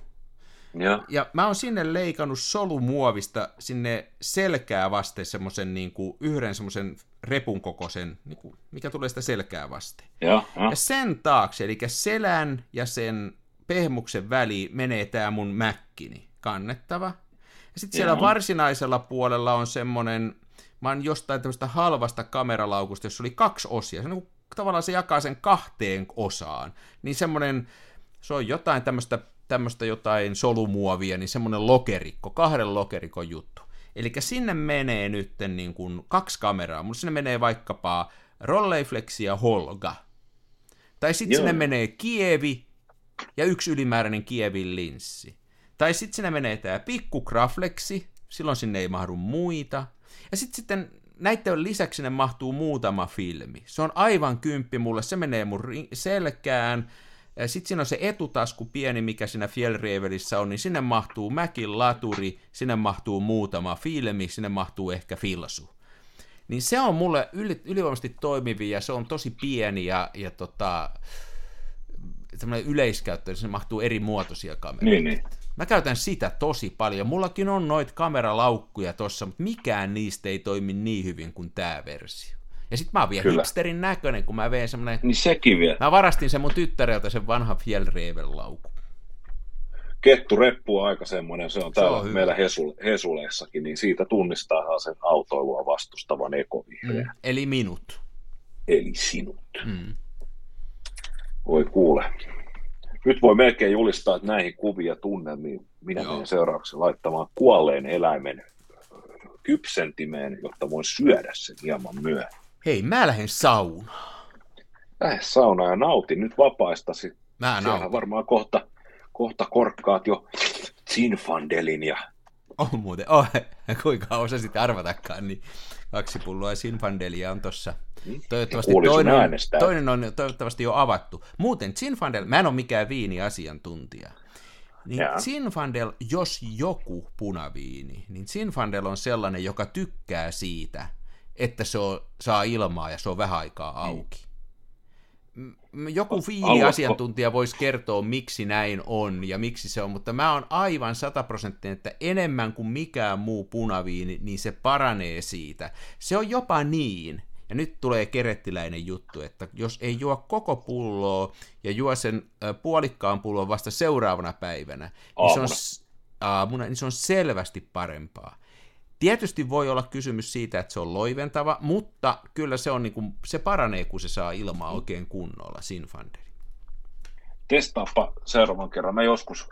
ja. ja mä oon sinne leikannut solumuovista sinne selkää vasten semmoisen niin kuin, yhden semmoisen repun kokoisen, niin kuin, mikä tulee sitä selkää vasten.
Ja, ja.
ja sen taakse, eli selän ja sen pehmuksen väliin menee tämä mun mäkkini, kannettava. Ja sitten siellä varsinaisella puolella on semmoinen, mä oon jostain tämmöistä halvasta kameralaukusta, jossa oli kaksi osia. Se on, niin kuin, tavallaan se jakaa sen kahteen osaan. Niin semmoinen, se on jotain tämmöistä tämmöistä jotain solumuovia, niin semmoinen lokerikko, kahden lokerikon juttu. Eli sinne menee nyt niin kuin kaksi kameraa. Mulla sinne menee vaikkapa Rolleiflex ja Holga. Tai sitten sinne menee Kievi ja yksi ylimääräinen Kievin linssi. Tai sitten sinne menee tämä pikku Graflexi, silloin sinne ei mahdu muita. Ja sitten sitten näiden lisäksi sinne mahtuu muutama filmi. Se on aivan kymppi mulle, se menee mun selkään, sitten siinä on se etutasku pieni, mikä siinä Fjellrevelissä on, niin sinne mahtuu Mäkin laturi, sinne mahtuu muutama filmi, sinne mahtuu ehkä filsu. Niin se on mulle yli, ylivoimaisesti toimivi ja se on tosi pieni ja, ja tota, semmoinen yleiskäyttö, sinne mahtuu eri muotoisia kameroita.
Niin, niin.
Mä käytän sitä tosi paljon. Mullakin on noit kameralaukkuja tossa, mutta mikään niistä ei toimi niin hyvin kuin tämä versio. Ja sitten mä oon vielä Kyllä. hipsterin näköinen, kun mä vein semmonen...
Niin sekin vielä.
Mä varastin sen mun tyttäreltä sen vanhan Fjellreven laukun.
Kettureppu on aika semmoinen, se on se täällä on meillä Hesul, Hesuleessakin, niin siitä tunnistaa sen autoilua vastustavan ekovihreän.
Mm, eli minut.
Eli sinut. Mm. Voi kuule. Nyt voi melkein julistaa, että näihin kuvia tunnelmiin minä menen seuraavaksi laittamaan kuolleen eläimen kypsentimeen, jotta voin syödä sen hieman myöhemmin.
Hei, mä lähden saunaan.
Lähde saunaan ja nautin nyt vapaistasi.
Mä nautin.
varmaan kohta, kohta korkkaat jo Zinfandelin ja...
On muuten, oh, kuinka osasit arvatakaan, niin kaksi pulloa Zinfandelia on tossa.
Hmm?
Toivottavasti toinen, on, toinen on toivottavasti jo avattu. Muuten Zinfandel, mä en ole mikään viiniasiantuntija. Niin Zinfandel, jos joku punaviini, niin Zinfandel on sellainen, joka tykkää siitä, että se on, saa ilmaa ja se on vähän aikaa mm. auki. Joku fiiliasiantuntija voisi kertoa, miksi näin on ja miksi se on, mutta mä oon aivan sataprosenttinen, että enemmän kuin mikään muu punaviini, niin se paranee siitä. Se on jopa niin, ja nyt tulee kerettiläinen juttu, että jos ei juo koko pulloa ja juo sen puolikkaan pullon vasta seuraavana päivänä, niin se, on, aamuna, niin se on selvästi parempaa. Tietysti voi olla kysymys siitä, että se on loiventava, mutta kyllä se, on niin kuin, se paranee, kun se saa ilmaa oikein kunnolla, Sinfanderi.
Testaappa seuraavan kerran. Mä joskus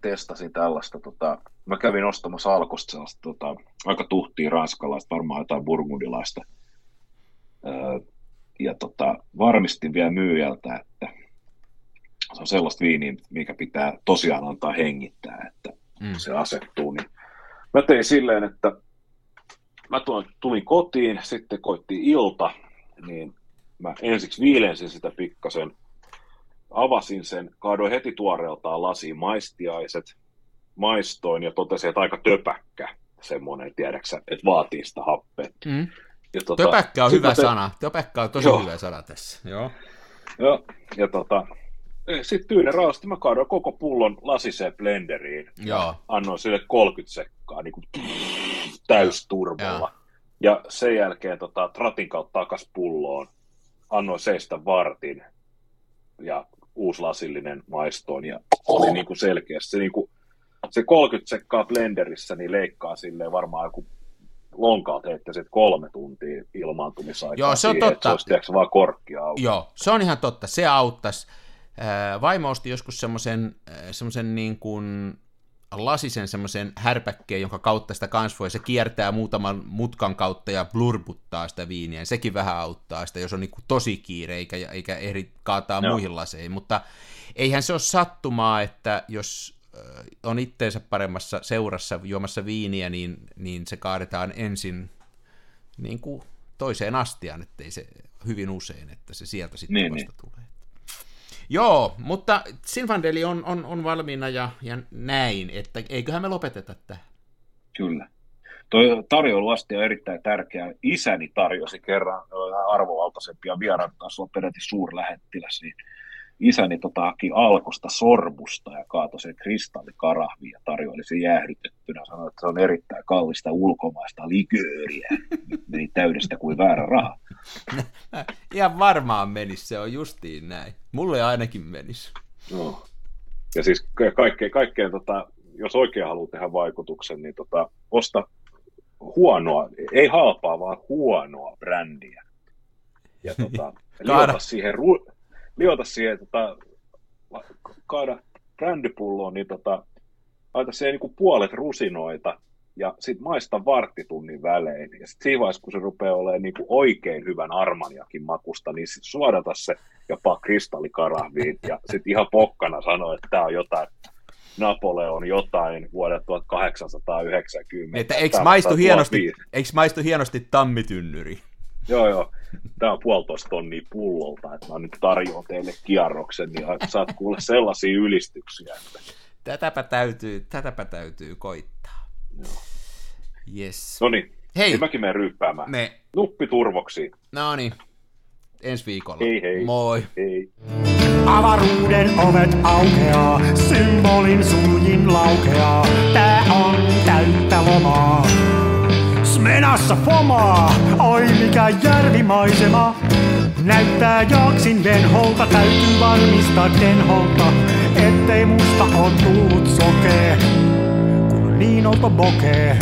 testasin tällaista, tota, mä kävin ostamassa alkosta sellaista tota, aika tuhtia ranskalaista, varmaan jotain burgundilaista. Öö, ja tota, varmistin vielä myyjältä, että se on sellaista viiniä, mikä pitää tosiaan antaa hengittää, että mm. se asettuu, niin Mä tein silleen, että mä tulin kotiin, sitten koitti ilta, niin mä ensiksi viilensin sitä pikkasen, avasin sen, kaadoin heti tuoreeltaan lasiin maistiaiset, maistoin ja totesin, että aika töpäkkä semmoinen, tiedäksä, että vaatii sitä happea. Mm.
Ja tota, töpäkkä on hyvä te... sana, töpäkkä on tosi Joo. hyvä sana tässä. Joo.
Joo, ja tota, sitten tyynen raasti mä kaadoin koko pullon lasiseen blenderiin.
Joo.
Annoin sille 30 sekkaa niin kuin täysturbolla. Ja sen jälkeen tota, tratin kautta takas pulloon, annoin seistä vartin ja uusi lasillinen maistoon ja oli niin kuin selkeästi se, niin kuin, se 30 sekkaa blenderissä niin leikkaa silleen varmaan joku lonkaat heittäisit kolme tuntia ilmaantumisaikaa
Joo, se on
siihen,
totta.
Se olisi vaan korkkia auki.
Joo, se on ihan totta, se auttaisi. Vaimo osti joskus semmoisen, semmoisen niin kuin lasisen semmoisen härpäkkeen, jonka kautta sitä kans voi, se kiertää muutaman mutkan kautta ja blurbuttaa sitä viiniä, ja sekin vähän auttaa sitä, jos on niin kuin tosi kiire, eikä, eikä ehdi kaataa
Joo.
muihin laseihin, mutta eihän se ole sattumaa, että jos on itteensä paremmassa seurassa juomassa viiniä, niin, niin se kaadetaan ensin niin kuin toiseen astiaan, ettei se hyvin usein, että se sieltä sitten
Niin,
vasta tulee. Joo, mutta Sinfandeli on, on, on valmiina ja, ja näin, että eiköhän me lopeteta tähän.
Kyllä. Toi tarjoiluasti on erittäin tärkeä. Isäni tarjosi kerran arvovaltaisempia vieraita, taisi olla peräti suurlähettiläs, niin isäni tota, haki alkosta sorbusta ja kaatoi sen kristallikarahviin ja tarjoili sen jäähdytettynä. Sanoi, että se on erittäin kallista ulkomaista likööriä. Nyt Meni täydestä kuin väärä raha.
Ihan varmaan menisi, se on justiin näin. Mulle ainakin menisi.
No. Ja siis ka- kaikkein, kaikkein tota, jos oikein haluaa tehdä vaikutuksen, niin tota, osta huonoa, ei halpaa, vaan huonoa brändiä. Ja tota, liota siihen, ru, liota siihen tota, kaada brändipulloon, niin tota, laita siihen niin puolet rusinoita ja sitten maista varttitunnin välein. Ja sitten siinä vaiheessa, kun se rupeaa olemaan niin oikein hyvän armaniakin makusta, niin sit suodata se jopa kristallikarahviin ja sitten ihan pokkana sanoa, että tämä on jotain Napoleon jotain vuodelta 1890.
Että eikö maistu, hienosti,
1500.
eikö maistu hienosti tammitynnyri?
Joo, joo. Tämä on puolitoista tonnia pullolta, että mä nyt tarjoan teille kierroksen, niin saat kuulla sellaisia ylistyksiä. Että...
Tätäpä täytyy, tätäpä täytyy koittaa. Yes.
No niin,
Hei,
Hei, mäkin menen ryyppäämään. Me...
me,
Nuppi turvoksi.
no niin, ensi viikolla.
Hei, hei.
Moi.
Hei.
Avaruuden ovet aukeaa, symbolin suljin laukeaa. Tää on täyttä lomaa. Smenassa fomaa, oi mikä järvimaisema. Näyttää jaksin venholta, täytyy varmistaa denholta, ettei musta on tullut sokee, kun niin olto bokee.